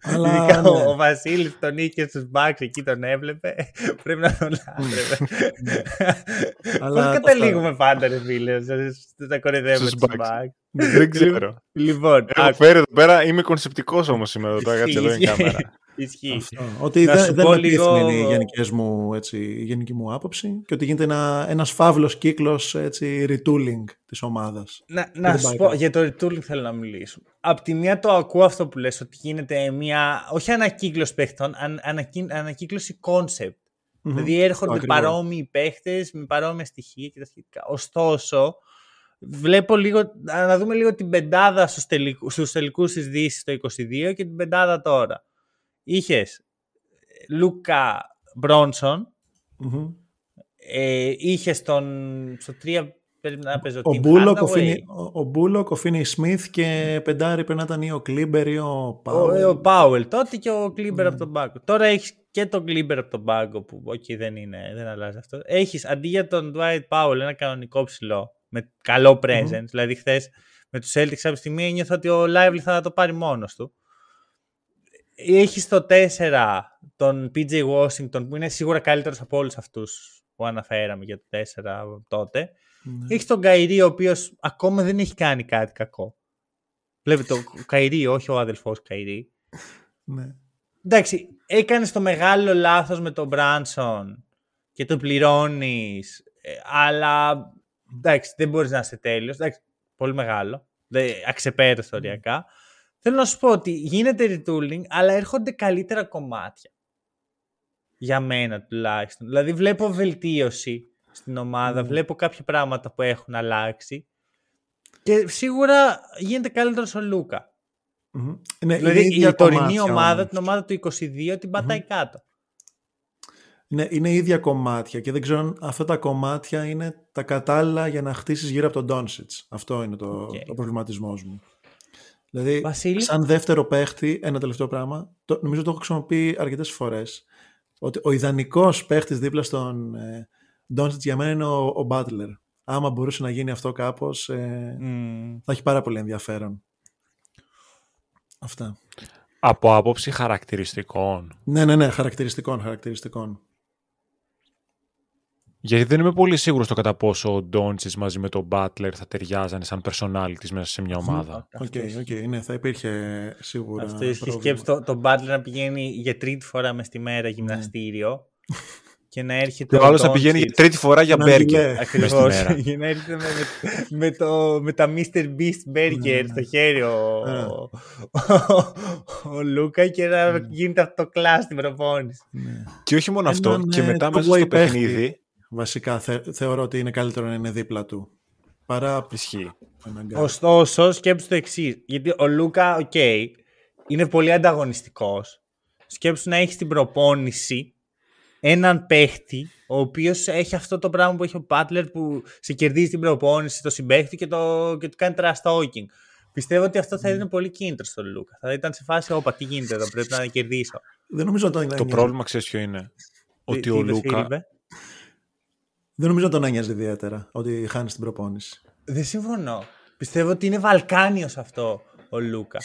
Αλλά, Ειδικά ναι. ο, ο Βασίλης τον είχε στους Μπάξ εκεί τον έβλεπε. Πρέπει να τον λάτρευε. Πώς καταλήγουμε πάντα, ρε φίλε, να κορυδεύουμε τους Μπάξ. Δεν ξέρω. Λοιπόν, φέρει εδώ πέρα, είμαι κονσεπτικός όμως σήμερα εδώ. Τώρα κάτσε εδώ η κάμερα. Ισχύει. Ότι δεν, δεν με λίγο... είναι η γενική, μου, έτσι, η γενική μου άποψη και ότι γίνεται ένα, ένας φαύλος κύκλος έτσι, retooling της ομάδας. Να, να σου πω, για το retooling θέλω να μιλήσω. Απ' τη μία το ακούω αυτό που λες, ότι γίνεται μια, όχι ανακύκλωση παίχτων, αν, ανακύ, ανακύκλωση concept. Mm-hmm. Δηλαδή έρχονται Ακριβώς. παρόμοιοι παίχτες με παρόμοια στοιχεία και τα σχετικά. Ωστόσο, βλέπω λίγο, να δούμε λίγο την πεντάδα στους τελικούς, στους τελικούς της Δύσης το 22 και την πεντάδα τώρα είχες Λούκα Μπρόνσον, mm-hmm. ε, είχες τον, στο 3 πρέπει να παίζει ο, Μπούλοκ, ο, ο, Μπούλοκ, ο Φίνι Σμιθ και πεντάρι πρέπει να ήταν ή ο Κλίμπερ ή ο Πάουελ. Ο, ο Πάουελ τότε και ο Κλίμπερ mm. από τον πάγκο. Τώρα έχεις και τον Κλίμπερ από τον πάγκο που okay, δεν, είναι, δεν αλλάζει αυτό. Έχεις αντί για τον Dwight Πάουελ ένα κανονικό ψηλό με καλό presence. Mm-hmm. Δηλαδή χθες με τους Celtics από τη στιγμή ένιωθα ότι ο Lively θα το πάρει μόνος του. Έχει στο 4 τον PJ Washington που είναι σίγουρα καλύτερος από όλους αυτούς που αναφέραμε για το 4 τότε. Ναι. Έχει τον Καϊρή ο οποίος ακόμα δεν έχει κάνει κάτι κακό. Βλέπετε το Καϊρή, όχι ο αδελφός Καϊρή. Ναι. Εντάξει, έκανες το μεγάλο λάθος με τον Μπράνσον και το πληρώνεις, ε, αλλά εντάξει, δεν μπορείς να είσαι τέλειος. Πολύ μεγάλο. Αξεπέραστο οριακά. Θέλω να σου πω ότι γίνεται retooling, αλλά έρχονται καλύτερα κομμάτια. Για μένα τουλάχιστον. Δηλαδή βλέπω βελτίωση στην ομάδα, mm. βλέπω κάποια πράγματα που έχουν αλλάξει και σίγουρα γίνεται καλύτερος ο Λούκα. Mm-hmm. Ναι, δηλαδή η τωρινή ομάδα, όμως. την ομάδα του 22, την πατάει mm-hmm. κάτω. Ναι, είναι ίδια κομμάτια και δεν ξέρω αν αυτά τα κομμάτια είναι τα κατάλληλα για να χτίσεις γύρω από τον Ντόνσιτς. Αυτό είναι το, okay. το προβληματισμός μου. Δηλαδή, Βασίλη. σαν δεύτερο παίχτη, ένα τελευταίο πράγμα, το, νομίζω το έχω χρησιμοποιεί αρκετές φορές. Ότι ο ιδανικός παίχτης δίπλα στον ε, για μένα είναι ο, ο Butler. Άμα μπορούσε να γίνει αυτό κάπως, ε, mm. θα έχει πάρα πολύ ενδιαφέρον. Αυτά. Από άποψη χαρακτηριστικών. Ναι, ναι, ναι, χαρακτηριστικών, χαρακτηριστικών. Γιατί δεν είμαι πολύ σίγουρος στο κατά πόσο ο Ντόντσιτς μαζί με τον Μπάτλερ θα ταιριάζανε σαν personalities μέσα σε μια ομάδα. Οκ, okay, okay, ναι, θα υπήρχε σίγουρα. Αυτό ισχύει. Σκέψτε το, τον Μπάτλερ να πηγαίνει για τρίτη φορά μες στη μέρα γυμναστήριο. και να έρχεται. Και ο άλλος θα πηγαίνει για τρίτη φορά για μπέργκερ. Ακριβώς. Για να έρχεται με, με, το, με τα Mr. Beast μπέργκερ στο χέρι ο, ο, Λούκα και να γίνεται αυτό το κλάσ στην προπόνηση. Και όχι μόνο αυτό, και μετά μέσα στο παιχνίδι βασικά θεωρώ ότι είναι καλύτερο να είναι δίπλα του. Παρά Ισχύει. Ωστόσο, σκέψου το εξής. Γιατί ο Λούκα, οκ, okay, είναι πολύ ανταγωνιστικός. Σκέψου να έχεις την προπόνηση έναν παίχτη, ο οποίος έχει αυτό το πράγμα που έχει ο Μπάτλερ που σε κερδίζει την προπόνηση, το συμπαίχτη και, το, και του κάνει trash talking. Πιστεύω ότι αυτό θα έδινε πολύ κίνητρο στον Λούκα. Θα ήταν σε φάση, Όπα, τι γίνεται εδώ, πρέπει να κερδίσω. Δεν νομίζω ότι το Το πρόβλημα ξέρεις ποιο είναι; Ότι ο Λούκα δεν νομίζω να τον ένοιαζε ιδιαίτερα ότι χάνεις την προπόνηση. Δεν συμφωνώ. Πιστεύω ότι είναι Βαλκάνιος αυτό ο Λούκα.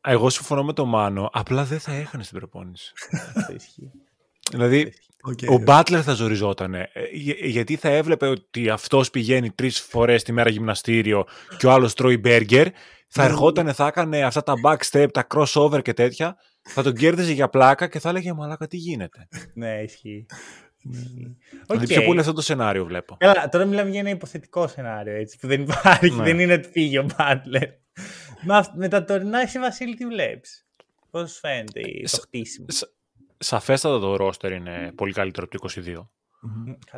Εγώ συμφωνώ με τον Μάνο. Απλά δεν θα έχανε την προπόνηση. Αυτό ισχύει. Δηλαδή, okay, ο Μπάτλερ θα ζοριζόταν. Γιατί θα έβλεπε ότι αυτός πηγαίνει τρεις φορές τη μέρα γυμναστήριο και ο άλλος τρώει μπέργκερ. Θα ναι. ερχόταν, θα έκανε αυτά τα backstep, τα crossover και τέτοια. Θα τον κέρδιζε για πλάκα και θα έλεγε Μαλάκα, τι γίνεται; ναι, ισχύει. Okay. πιο πολύ αυτό το σενάριο βλέπω. Καλά, τώρα μιλάμε για ένα υποθετικό σενάριο, έτσι, που δεν υπάρχει, ναι. δεν είναι ότι φύγει ο Μπάτλερ. με τα τωρινά εσύ, Βασίλη, τι βλέπεις; Πώς φαίνεται το χτίσιμο; Σαφέστατα το ρόστερ είναι πολύ καλύτερο από το 22.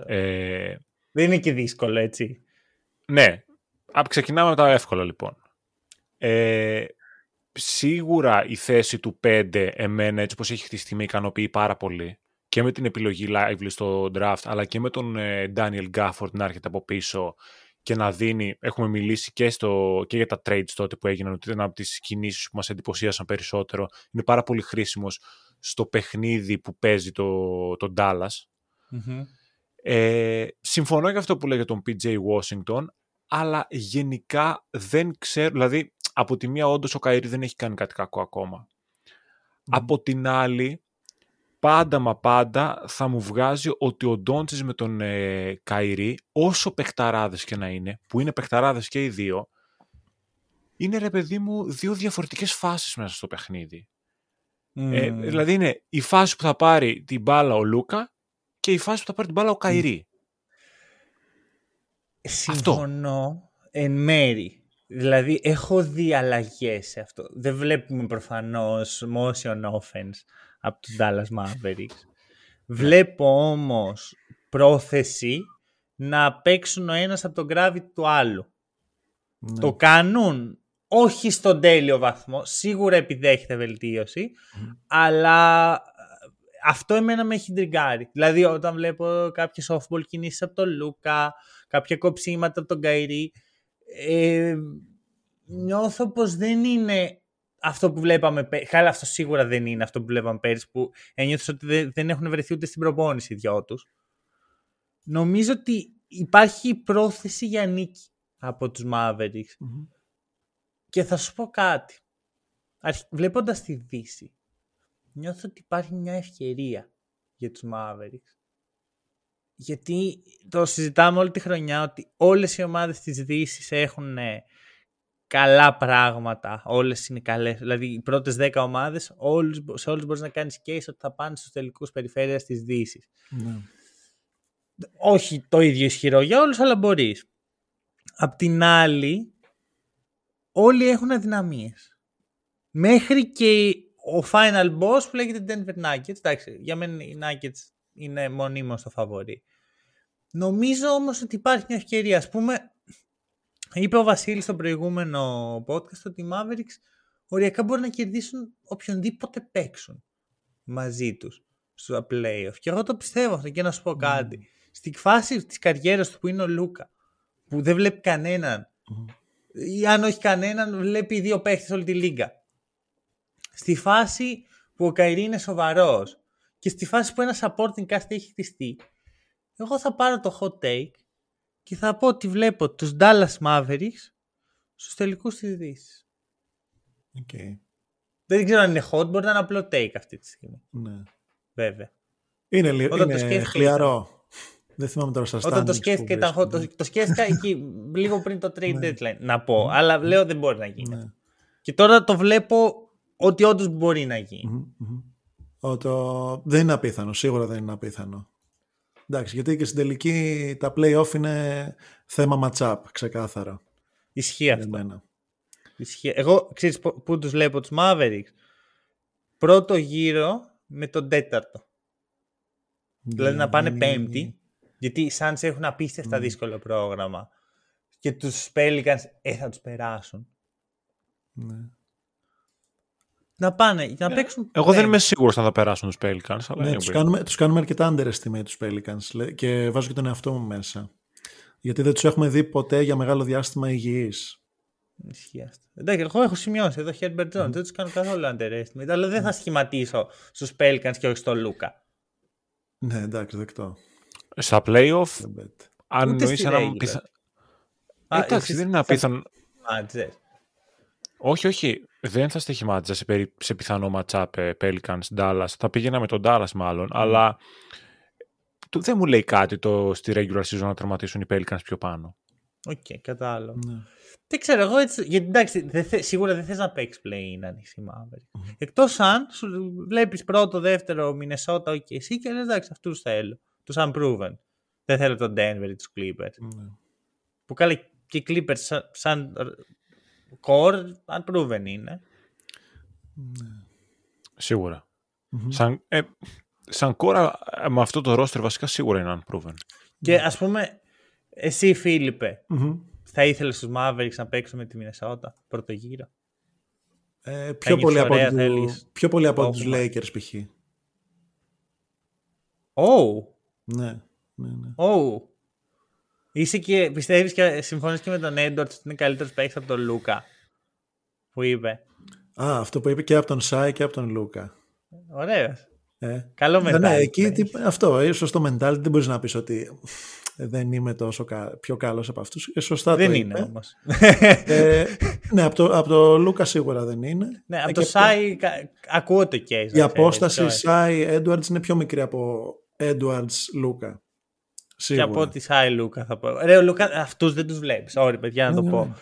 Ε, δεν είναι και δύσκολο, έτσι. Ναι. Ξεκινάμε με τα εύκολα, λοιπόν. Ε, σίγουρα η θέση του 5 εμένα έτσι όπως έχει χτιστεί με ικανοποιεί πάρα πολύ και με την επιλογή Lively στο draft αλλά και με τον ε, Daniel Gafford να έρχεται από πίσω και να δίνει, έχουμε μιλήσει και, στο, και για τα trades τότε που έγιναν, ότι ήταν από τις κινήσεις που μας εντυπωσίασαν περισσότερο. Είναι πάρα πολύ χρήσιμος στο παιχνίδι που παίζει το, το Dallas. Ε, συμφωνώ για αυτό που λέει για τον PJ Washington, αλλά γενικά δεν ξέρω, δηλαδή από τη μία όντως ο Καΐρη δεν έχει κάνει κάτι κακό ακόμα. Από την άλλη, πάντα μα πάντα θα μου βγάζει ότι ο Ντόντσις με τον ε, Καΐρη, όσο παιχταράδες και να είναι, που είναι παιχταράδες και οι δύο, είναι ρε παιδί μου δύο διαφορετικές φάσεις μέσα στο παιχνίδι. Ε, δηλαδή είναι η φάση που θα πάρει την μπάλα ο Λούκα και η φάση που θα πάρει την μπάλα ο Καΐρη. Συμφωνώ εν μέρη. Δηλαδή, έχω δει αλλαγέ σε αυτό. Δεν βλέπουμε προφανώς motion offense από του Dallas Mavericks. Βλέπω όμως πρόθεση να παίξουν ο ένας από τον gravity του άλλου. Ναι. Το κάνουν όχι στον τέλειο βαθμό, σίγουρα επιδέχεται βελτίωση, αλλά αυτό εμένα με έχει τριγκάρει. Δηλαδή όταν βλέπω κάποιες softball κινήσεις από τον Λούκα, κάποια κοψίματα από τον Καϊρή, ε, νιώθω πως δεν είναι αυτό που βλέπαμε πέρυσι. Καλά, αυτό σίγουρα δεν είναι αυτό που βλέπαμε πέρυσι, που ένιωθες ότι δεν έχουν βρεθεί ούτε στην προπόνηση οι δυο τους. Νομίζω ότι υπάρχει πρόθεση για νίκη από τους Mavericks. Και θα σου πω κάτι. Βλέποντας τη Δύση, νιώθω ότι υπάρχει μια ευκαιρία για τους Mavericks. Γιατί το συζητάμε όλη τη χρονιά ότι όλες οι ομάδες της Δύσης έχουν καλά πράγματα, όλες είναι καλές. Δηλαδή οι πρώτες 10 ομάδες, σε όλους μπορείς να κάνεις case ότι θα πάνε στους τελικούς περιφέρειας της Δύσης. Ναι. Όχι το ίδιο ισχυρό για όλους, αλλά μπορείς. Απ' την άλλη, όλοι έχουν αδυναμίες. Μέχρι και ο final boss που λέγεται Denver Nuggets. Εντάξει, για μένα οι Nuggets είναι μονίμως το φαβορή. Νομίζω όμως ότι υπάρχει μια ευκαιρία. Ας πούμε, είπε ο Βασίλης στο προηγούμενο podcast ότι οι Mavericks οριακά μπορούν να κερδίσουν οποιονδήποτε παίξουν μαζί τους στο playoff. Και εγώ το πιστεύω αυτό και να σου πω κάτι. Mm. Στη φάση της καριέρας του που είναι ο Λούκα, που δεν βλέπει κανέναν, ή αν όχι κανέναν, βλέπει δύο παίχτες όλη τη λίγα. Στη φάση που ο Καϊρή είναι σοβαρός και στη φάση που ένα supporting cast έχει χτιστεί, εγώ θα πάρω το hot take και θα πω ότι βλέπω τους Dallas Mavericks στους τελικούς της Δύσης. Okay. Δεν ξέρω αν είναι hot, μπορεί να είναι απλό take αυτή τη στιγμή. Ναι. Βέβαια. Είναι, λι... είναι χλιαρό. Δεν θυμάμαι τώρα σας Όταν το σκέφτηκα, ήταν hot. Το, το σκέφτηκα εκεί λίγο πριν το trade ναι. deadline να πω. Ναι. Αλλά λέω δεν μπορεί να γίνει. Ναι. Και τώρα το βλέπω ότι όντως μπορεί να γίνει. Mm-hmm. Δεν είναι απίθανο. Σίγουρα δεν είναι απίθανο. Εντάξει, γιατί και στην τελική τα play-off είναι θέμα match-up, ξεκάθαρα. Ισχύει αυτό. Ισχύει. Εγώ, ξέρεις πού τους βλέπω τους Mavericks. Πρώτο γύρο με τον τέταρτο. Δηλαδή να πάνε ναι. πέμπτη. Γιατί οι Suns έχουν απίστευτα mm. δύσκολο πρόγραμμα. Και τους Pelicans ε, θα τους περάσουν. Ναι να πάνε, να ε, παίξουν. Εγώ δεν είμαι σίγουρος αν θα περάσουν τους Pelicans. Αλλά ναι, τους κάνουμε, τους κάνουμε αρκετά underestimate τους Pelicans και βάζω και τον εαυτό μου μέσα. Γιατί δεν τους έχουμε δει ποτέ για μεγάλο διάστημα υγιείς. Ισχύει αυτό. Εντάξει, εγώ έχω σημειώσει εδώ Herbert Jones. Mm. Δεν τους κάνω καθόλου underestimate. Αλλά δεν θα σχηματίσω στους Pelicans και όχι στο Λούκα. Ναι, εντάξει, δεκτό. Στα playoff, αν νοεί ένα πιθανό. Εντάξει, δεν είναι απίθανο. Όχι, όχι. Δεν θα στοιχημάτιζα σε, περι... σε πιθανό ματσάπ ε, Pelicans Dallas. Θα πήγαινα με τον Dallas μάλλον, αλλά δεν μου λέει κάτι το στη regular season να τερματίσουν οι Pelicans πιο πάνω. Οκ, okay, κατάλαβα. Ναι. Δεν ξέρω, εγώ έτσι. Γιατί εντάξει, δεν θε, σίγουρα δεν θες να παίξεις play να ανοίξει Maverick. Mm-hmm. Εκτός αν βλέπεις πρώτο, δεύτερο, Μινεσότα, οκ, okay, εσύ και λες εντάξει, αυτούς θέλω. τους unproven. Δεν θέλω τον Denver ή τους Clippers. Ναι. Που καλά και οι Clippers σαν, σαν core unproven είναι. Σίγουρα. Σαν, ε, σαν core ε, με αυτό το roster βασικά σίγουρα είναι unproven. Και ας πούμε, εσύ Φίλιππε, Μμμ. θα ήθελες στους Mavericks να παίξουν με τη Μινεσότα πρώτο γύρο; Ε, πιο, νιώθεις πολύ από, ωραία, του- θέλεις. πιο πολύ από τους Όπα. Lakers π.χ. Oh, Ναι, ναι, ναι. oh. Είσαι και, πιστεύεις και συμφωνείς και με τον Edwards ότι είναι καλύτερος παίκτης από τον Λούκα που είπε. Α, αυτό που είπε και από τον Σάι και από τον Λούκα. Ωραίος. Ε. Καλό Ναι, mentality. ναι, εκεί έχεις. τι- αυτό, ε, σωστό mentality δεν μπορείς να πεις ότι ε, δεν είμαι τόσο κα- πιο καλός από αυτούς. Ε, σωστά Δεν το είναι είπε. όμως. Ε, ναι, από το, από το Λούκα σίγουρα δεν είναι. ναι, Ε, από και το αυτό- Σάι κα- ακούω το case. να Η ξέρεις, απόσταση ποιο- Σάι Έντουαρτς είναι πιο μικρή από Έντουαρτς Λούκα. Και Σίγουρα. από τη Σάι Λούκα θα πω. Ρε, ο Λούκα, αυτούς δεν τους βλέπεις. Sorry, παιδιά, να το Ναι, ναι, πω. ναι.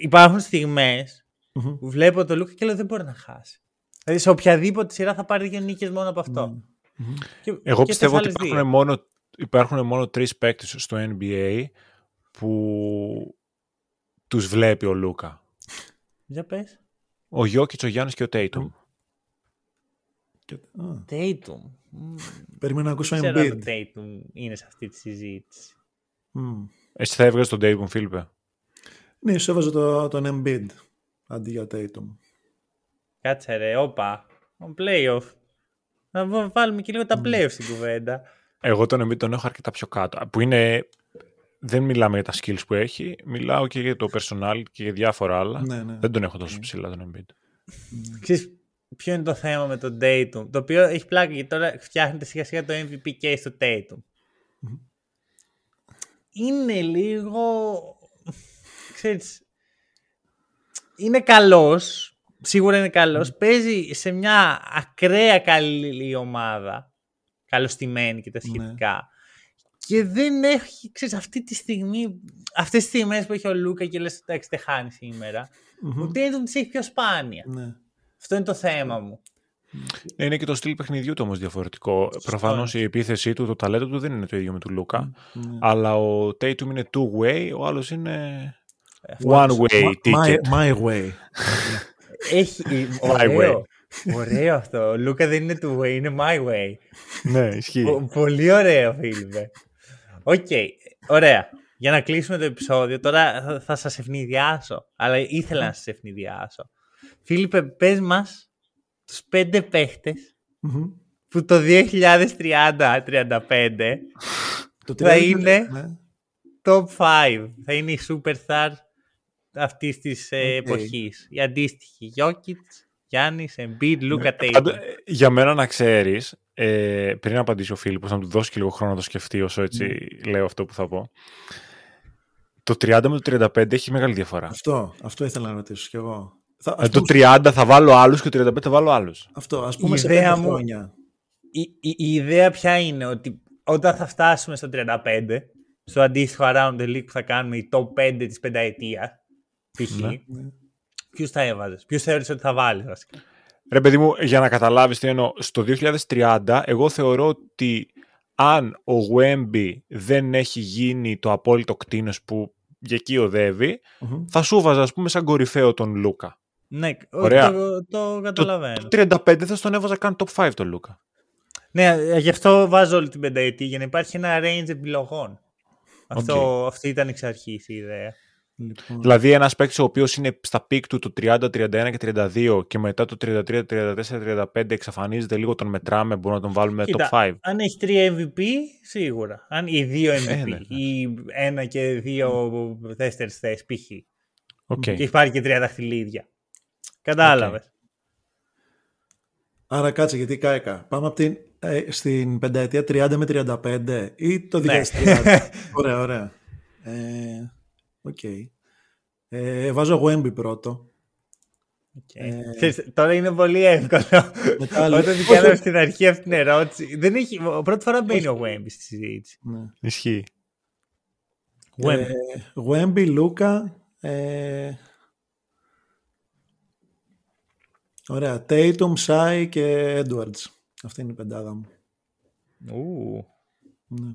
Υπάρχουν στιγμές Μμμ. που βλέπω τον Λούκα και λέω δεν μπορεί να χάσει. Δηλαδή σε οποιαδήποτε σειρά θα πάρει δύο νίκες μόνο από αυτό. Ναι. Και- Εγώ και πιστεύω στις ότι άλλες υπάρχουν δύο. μόνο, υπάρχουν μόνο τρεις παίκτες στο NBA που τους βλέπει ο Λούκα. Για πες. Ο Γιώκητς, ο Γιάννης και ο Τέιτουμ. Και- α, Tatum. Μμμ, Περίμενα να ακούσω Δεν ξέρω αν Embiid. το Tatum είναι σε αυτή τη συζήτηση. Μμ. Εσύ θα έβγαζες τον Τέιτουμ, Φίλιππε. Ναι, σου έβαζα το, τον Embiid αντί για Tatum. Κάτσε ρε, όπα. Ο playoff. Να βα- βάλουμε και λίγο τα playoff στην κουβέντα. Εγώ τον Embiid τον έχω αρκετά πιο κάτω. Που είναι... Δεν μιλάμε για τα skills που έχει, μιλάω και για το personality και για διάφορα άλλα. Ναι, ναι. Δεν τον έχω τόσο ψηλά τον Embiid. Ξέρεις ποιο είναι το θέμα με τον Tatum. Το οποίο έχει πλάκα γιατί τώρα φτιάχνεται σιγά σιγά το MVP case στο Tatum. Είναι λίγο... Ξέρεις, είναι καλός. Σίγουρα είναι καλός. Παίζει σε μια ακραία καλή ομάδα. Καλοστημένη και τα σχετικά. Και δεν έχει, ξέρεις, αυτή τη στιγμή, αυτές τις στιγμές που έχει ο Λούκα και λες, εντάξει, δεν χάνει σήμερα. Μμμ. Ο Tatum τις έχει πιο σπάνια. Ναι. Αυτό είναι το θέμα μου. Ναι, Είναι και το στυλ παιχνιδιού του όμως διαφορετικό. Προφανώς η επίθεσή του, το ταλέντο του δεν είναι το ίδιο με του Λούκα. Ναι. Αλλά ο Tatum είναι two way, ο άλλος είναι Ε, one way My, ticket. my way. Έχει. My ωραίο. Ωραίο αυτό. Ο Λούκα δεν είναι του way, είναι my way. ναι, ισχύει. Πο- Πολύ ωραίο, Φίλιππε. Οκ, ωραία. Για να κλείσουμε το επεισόδιο, τώρα θα, θα σας αιφνιδιάσω. Αλλά ήθελα να σας αιφνιδιάσω. Φίλιππε, πες μας τους πέντε παίχτες Μμμ. που το 2030-35 Το Θα 30 είναι- ναι. top 5 θα είναι οι superstar αυτής της ε, Οκ. εποχής. Οι αντίστοιχοι Γιόκιτς, Γιάννης, Embiid, Λούκα, Πάντω, Tatum. ε, για μένα να ξέρεις, ε, πριν απαντήσει ο Φίλιππος, να του δώσει και λίγο χρόνο να το σκεφτεί όσο έτσι Ναι. λέω αυτό που θα πω. Το 30 με το 35 έχει μεγάλη διαφορά. Αυτό, αυτό ήθελα να ρωτήσω κι εγώ. Θα, Ε, ας το πούμε, 30 θα βάλω άλλους και το 35 θα βάλω άλλους. αυτό, ας πούμε Η σε ιδέα πέντε μου- χρόνια. η, η, η ιδέα ποια είναι ότι όταν θα φτάσουμε στο 35, στο αντίστοιχο Around the League που θα κάνουμε η top 5 της πενταετίας, π.χ. Ναι. Ναι. Ποιους θα έβαζες, ποιους θεωρείς ότι θα βάλεις βασικά; Ρε παιδί μου, για να καταλάβεις τι εννοώ, στο 2030 εγώ θεωρώ ότι αν ο Wemby δεν έχει γίνει το απόλυτο κτίνος που για εκεί οδεύει, Μμμ. θα σου βάζα ας πούμε σαν κορυφαίο τον Λούκα. Ναι, ο- Ωραία. το, το καταλαβαίνω. Το 35 δεν θα τον έβαζα καν top 5 τον Λούκα. Ναι, ε, γι' αυτό βάζω όλη την πενταετία, για να υπάρχει ένα range επιλογών. Αυτό, αυτή ήταν εξ αρχής η ιδέα. Λοιπόν, Δηλαδή ένας παίκτης ο οποίος είναι στα peak του το 30, 31 και 32 και μετά το 33, 34, 35 εξαφανίζεται λίγο, τον μετράμε, μπορούμε να τον βάλουμε Κοίτα, top 5. Αν έχει τρία MVP, σίγουρα. Αν οι δύο MVP Ε, ναι, ναι. ή ένα και δύο δεύτερες θέσεις, π.χ. Οκ. Και έχει πάρει και τρία δαχτυλίδια. Κατάλαβες. Άρα κάτσε γιατί κάηκα. Πάμε από την, ε, στην πενταετία 30 με 35 ή το Ναι. 2030. ωραία, ωραία. Ε, Οκ. Ε, βάζω Wemby πρώτο. Ε, Ξέρεις, τώρα είναι πολύ εύκολο. Μετά Όταν λέει- την κάναμε στην αρχή αυτή την ερώτηση. Δεν έχει, πρώτη φορά μπαίνει ο Wemby στη συζήτηση. Ναι. Ισχύει. Wemby. Ε, Wemby, Λούκα. Ε, ωραία. Tatum, Shai και Edwards. Αυτή είναι η πεντάδα μου. Ου. Ναι.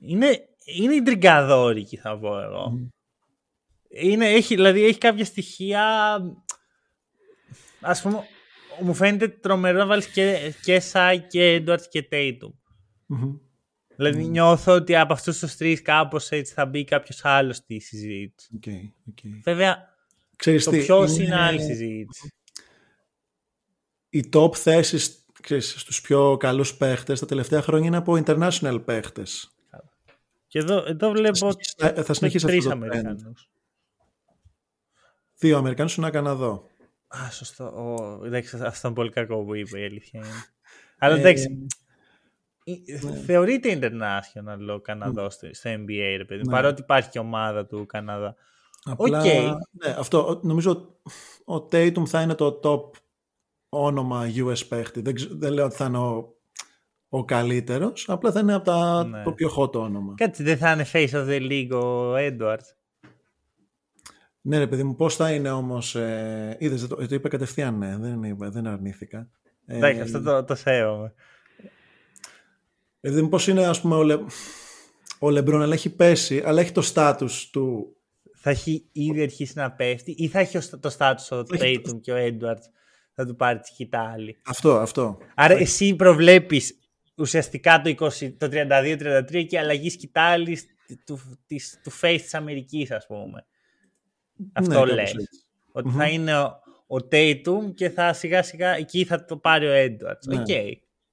Είναι, είναι ιντριγκαδόρικη θα πω εγώ. Μμ. Είναι, έχει, δηλαδή έχει κάποια στοιχεία. Ας πούμε, μου φαίνεται τρομερό να βάλεις και, και Σάι και Edwards και Tatum. Μμμ. Δηλαδή νιώθω ότι από αυτούς τους τρεις κάπως έτσι θα μπει κάποιος άλλος στη συζήτηση. Οκ, οκ. Βέβαια, Ξέρεις το τι, ποιος είναι, είναι άλλη συζήτηση. Οι top θέσεις ξέρεις, στους πιο καλούς παίχτες τα τελευταία χρόνια είναι από international παίχτες. Και εδώ, εδώ βλέπω ότι Θα- Θα συνεχίσει τρεις αυτό το trend. Αμερικανούς. Δύο Αμερικάνους και ένα Καναδό. Α, σωστό. Ο, εντάξει, αυτό είναι πολύ κακό που είπε η αλήθεια είναι. Αλλά Ε, εντάξει, ε, θεωρείται international ο Καναδός στο στο NBA, ρε παιδί. μου, Ναι. Παρότι υπάρχει και ομάδα του Καναδά. Απλά, Οκ. ναι, αυτό, ο- νομίζω ο Tatum θα είναι το top όνομα US παίχτη. Δεν, ξε- δεν λέω ότι θα είναι ο, ο καλύτερος, απλά θα είναι από τα, Ναι. το πιο hot όνομα. Κάτσε, δεν θα είναι face of the league ο Edwards. Ναι ρε παιδί μου, πώς θα είναι όμως, ε, είδες, το, το είπε κατευθείαν ναι, δεν, είπα, δεν αρνήθηκα. Ε, Εντάξει, αυτό το, το σέβομαι. ε, δηλαδή πώς είναι ας πούμε ο, Λε, ο Λεμπρόν, αλλά έχει πέσει, αλλά έχει το στάτους του Θα έχει ήδη αρχίσει να πέφτει ή θα έχει ο- το status ο έχει Tatum και ο Edwards; Θα του πάρει τη σκητάλη. Αυτό, αυτό. Άρα εσύ προβλέπεις ουσιαστικά το, 20, το 32-33 και αλλαγής σκητάλης του, της, του face της Αμερικής ας πούμε. Αυτό κάπως λες. έτσι. Ότι θα είναι ο, ο Tatum και θα σιγά σιγά εκεί θα το πάρει ο Edwards. Ναι. Οκ.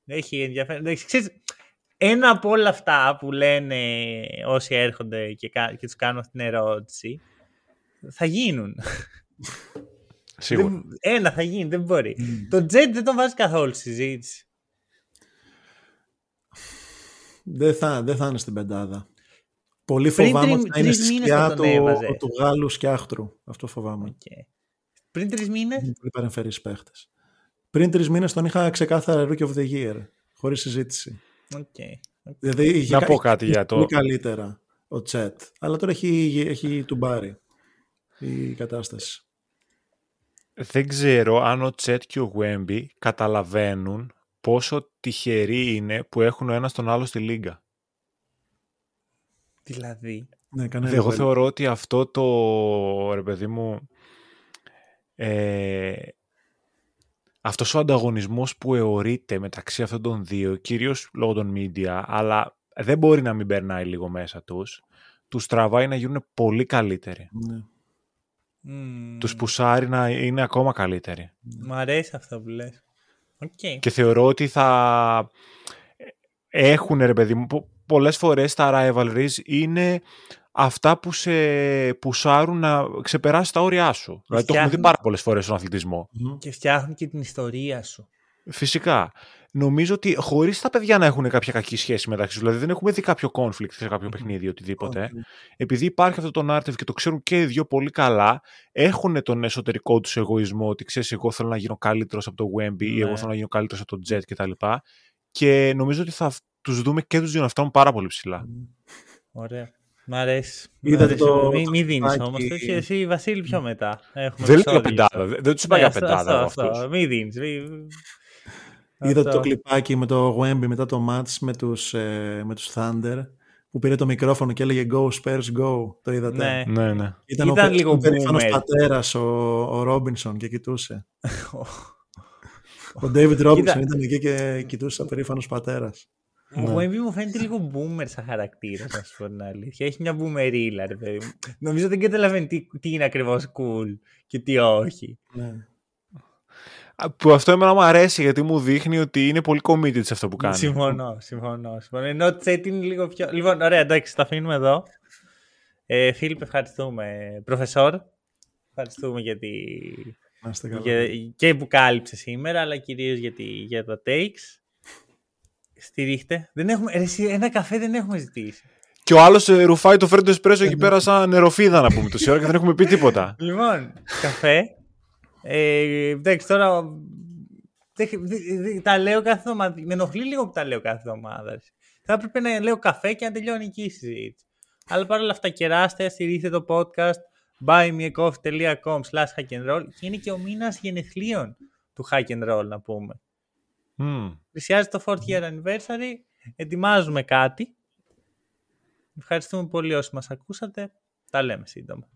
Έχει ενδιαφέρον. Εντάξει, ξέρεις, ένα από όλα αυτά που λένε όσοι έρχονται και, κα- και τους κάνουν αυτή την ερώτηση θα γίνουν. Σίγουρα. Δεν- ένα θα γίνει, δεν μπορεί. Τον Chet δεν τον βάζει καθόλου στη συζήτηση. Δεν θα, δεν θα είναι στην πεντάδα. Πολύ Πριν φοβάμαι τρι- ότι θα είναι τρεις στη μήνες σκιά θα του, τον έβαζε. του Γάλλου σκιάχτρου. Αυτό φοβάμαι. Οκ. Πριν τρεις μήνες; Είναι πολύ παρεμφερείς παίχτες. Πριν τρεις μήνες τον είχα ξεκάθαρα Rookie of the Year. Χωρίς συζήτηση. Okay. Δηλαδή είχε Να κα- πω κάτι είχε για το- Πολύ καλύτερα ο Τσέτ. Αλλά τώρα έχει, έχει τουμπάρει η κατάσταση. Δεν ξέρω αν ο Τσέτ και ο Γουέμπι καταλαβαίνουν πόσο τυχεροί είναι που έχουν ο ένας τον άλλο στη λίγα. Δηλαδή. Ναι, κανένα Εγώ βέλη. θεωρώ ότι αυτό το, ρε παιδί μου, ε, αυτός ο ανταγωνισμός που αιωρείται μεταξύ αυτών των δύο, κυρίως λόγω των media, αλλά δεν μπορεί να μην περνάει λίγο μέσα τους, τους τραβάει να γίνουν πολύ καλύτεροι. Ναι. Μμμ. Τους πουσάρει να είναι ακόμα καλύτεροι. Μ' αρέσει αυτό που λες. Οκ. Και θεωρώ ότι θα έχουν, ρε παιδί μου, πο- πολλές φορές τα rivalries είναι αυτά που σε πουσάρουν να ξεπεράσει τα όρια σου. Δηλαδή το έχουμε δει φτιάχνουν- πάρα πολλές φορές στον αθλητισμό. Μμμ. Και φτιάχνουν και την ιστορία σου. Φυσικά. Νομίζω ότι χωρίς τα παιδιά να έχουν κάποια κακή σχέση μεταξύ τους, δηλαδή δεν έχουμε δει κάποιο conflict σε κάποιο παιχνίδι ή οτιδήποτε. Όχι. Επειδή υπάρχει αυτό το narrative και το ξέρουν και οι δύο πολύ καλά, έχουν τον εσωτερικό τους εγωισμό ότι ξέρεις, εγώ θέλω να γίνω καλύτερος από το Wemby ή Ναι. εγώ θέλω να γίνω καλύτερος από το Jet κτλ. Και νομίζω ότι θα τους δούμε και τους δύο να φτάνουν πάρα πολύ ψηλά. Ωραία. Μ' αρέσει. Μ' Είδατε αρέσει. το- Μη, το μη δίνεις κλιπάκι- όμως. Όχι, εσύ Βασίλη πιο μετά. Έχουμε Δεν λέω επεισόδιο πεντάδα. αυτό. Δεν, δεν τους είπα Ναι, για αυτό- πεντάδα εγώ αυτό, αυτούς. αυτό. Μη δίνεις. Είδατε το κλιπάκι με το Wemby μετά το match με τους, ε, με τους Thunder που πήρε το μικρόφωνο και έλεγε Go Spurs Go. Το είδατε. Ναι. Ναι, ναι. Ήταν, Ήταν ο, λίγο ο περήφανος boomer. πατέρας ο, ο Ρόμπινσον και κοιτούσε. ο David Robinson Κοίτα. ήταν εκεί και κοιτούσε ο περήφανος πατέρας. Ο Wemby μου φαίνεται λίγο boomer σαν χαρακτήρας, να σου πω την αλήθεια. Έχει μια boomerίλα, ρε παιδί μου. Νομίζω δεν καταλαβαίνει τι, τι είναι ακριβώς cool και τι όχι. Ναι. Α, Που αυτό εμένα μου αρέσει γιατί μου δείχνει ότι είναι πολύ committed σε αυτό που κάνει. Συμφωνώ, συμφωνώ. συμφωνώ. Ενώ το Τσέτ είναι λίγο πιο. Λοιπόν, ωραία, εντάξει, τα αφήνουμε εδώ. Ε, Φίλιπ, ευχαριστούμε. Προφεσόρ, ευχαριστούμε για τη... Να είστε καλά. για... και που κάλυψες σήμερα, αλλά κυρίως για, τη... για τα takes. Στηρίχτε. Δεν έχουμε... ρε, εσύ, ένα καφέ δεν έχουμε ζητήσει. Και ο άλλος ρουφάει το φέρντο εσπρέσο εκεί πέρα σαν νεροφίδα να πούμε τόση ώρα και δεν έχουμε πει τίποτα. Λοιπόν, καφέ. Ε, εντάξει, τώρα. δεν- δεν- δεν- τα λέω κάθε εβδομάδα. Με ενοχλεί λίγο που τα λέω κάθε εβδομάδα. Θα έπρεπε να λέω καφέ και να τελειώνει εκεί η συζήτηση. Αλλά παρόλα αυτά, κεράστε, στηρίχτε το podcast buymeacoffee.com slash hack and roll και είναι και ο μήνας γενεθλίων του hack and roll, να πούμε. Μμμ. Πλησιάζει το 4th year anniversary. ετοιμάζουμε κάτι. Ευχαριστούμε πολύ όσοι μας ακούσατε. Τα λέμε σύντομα.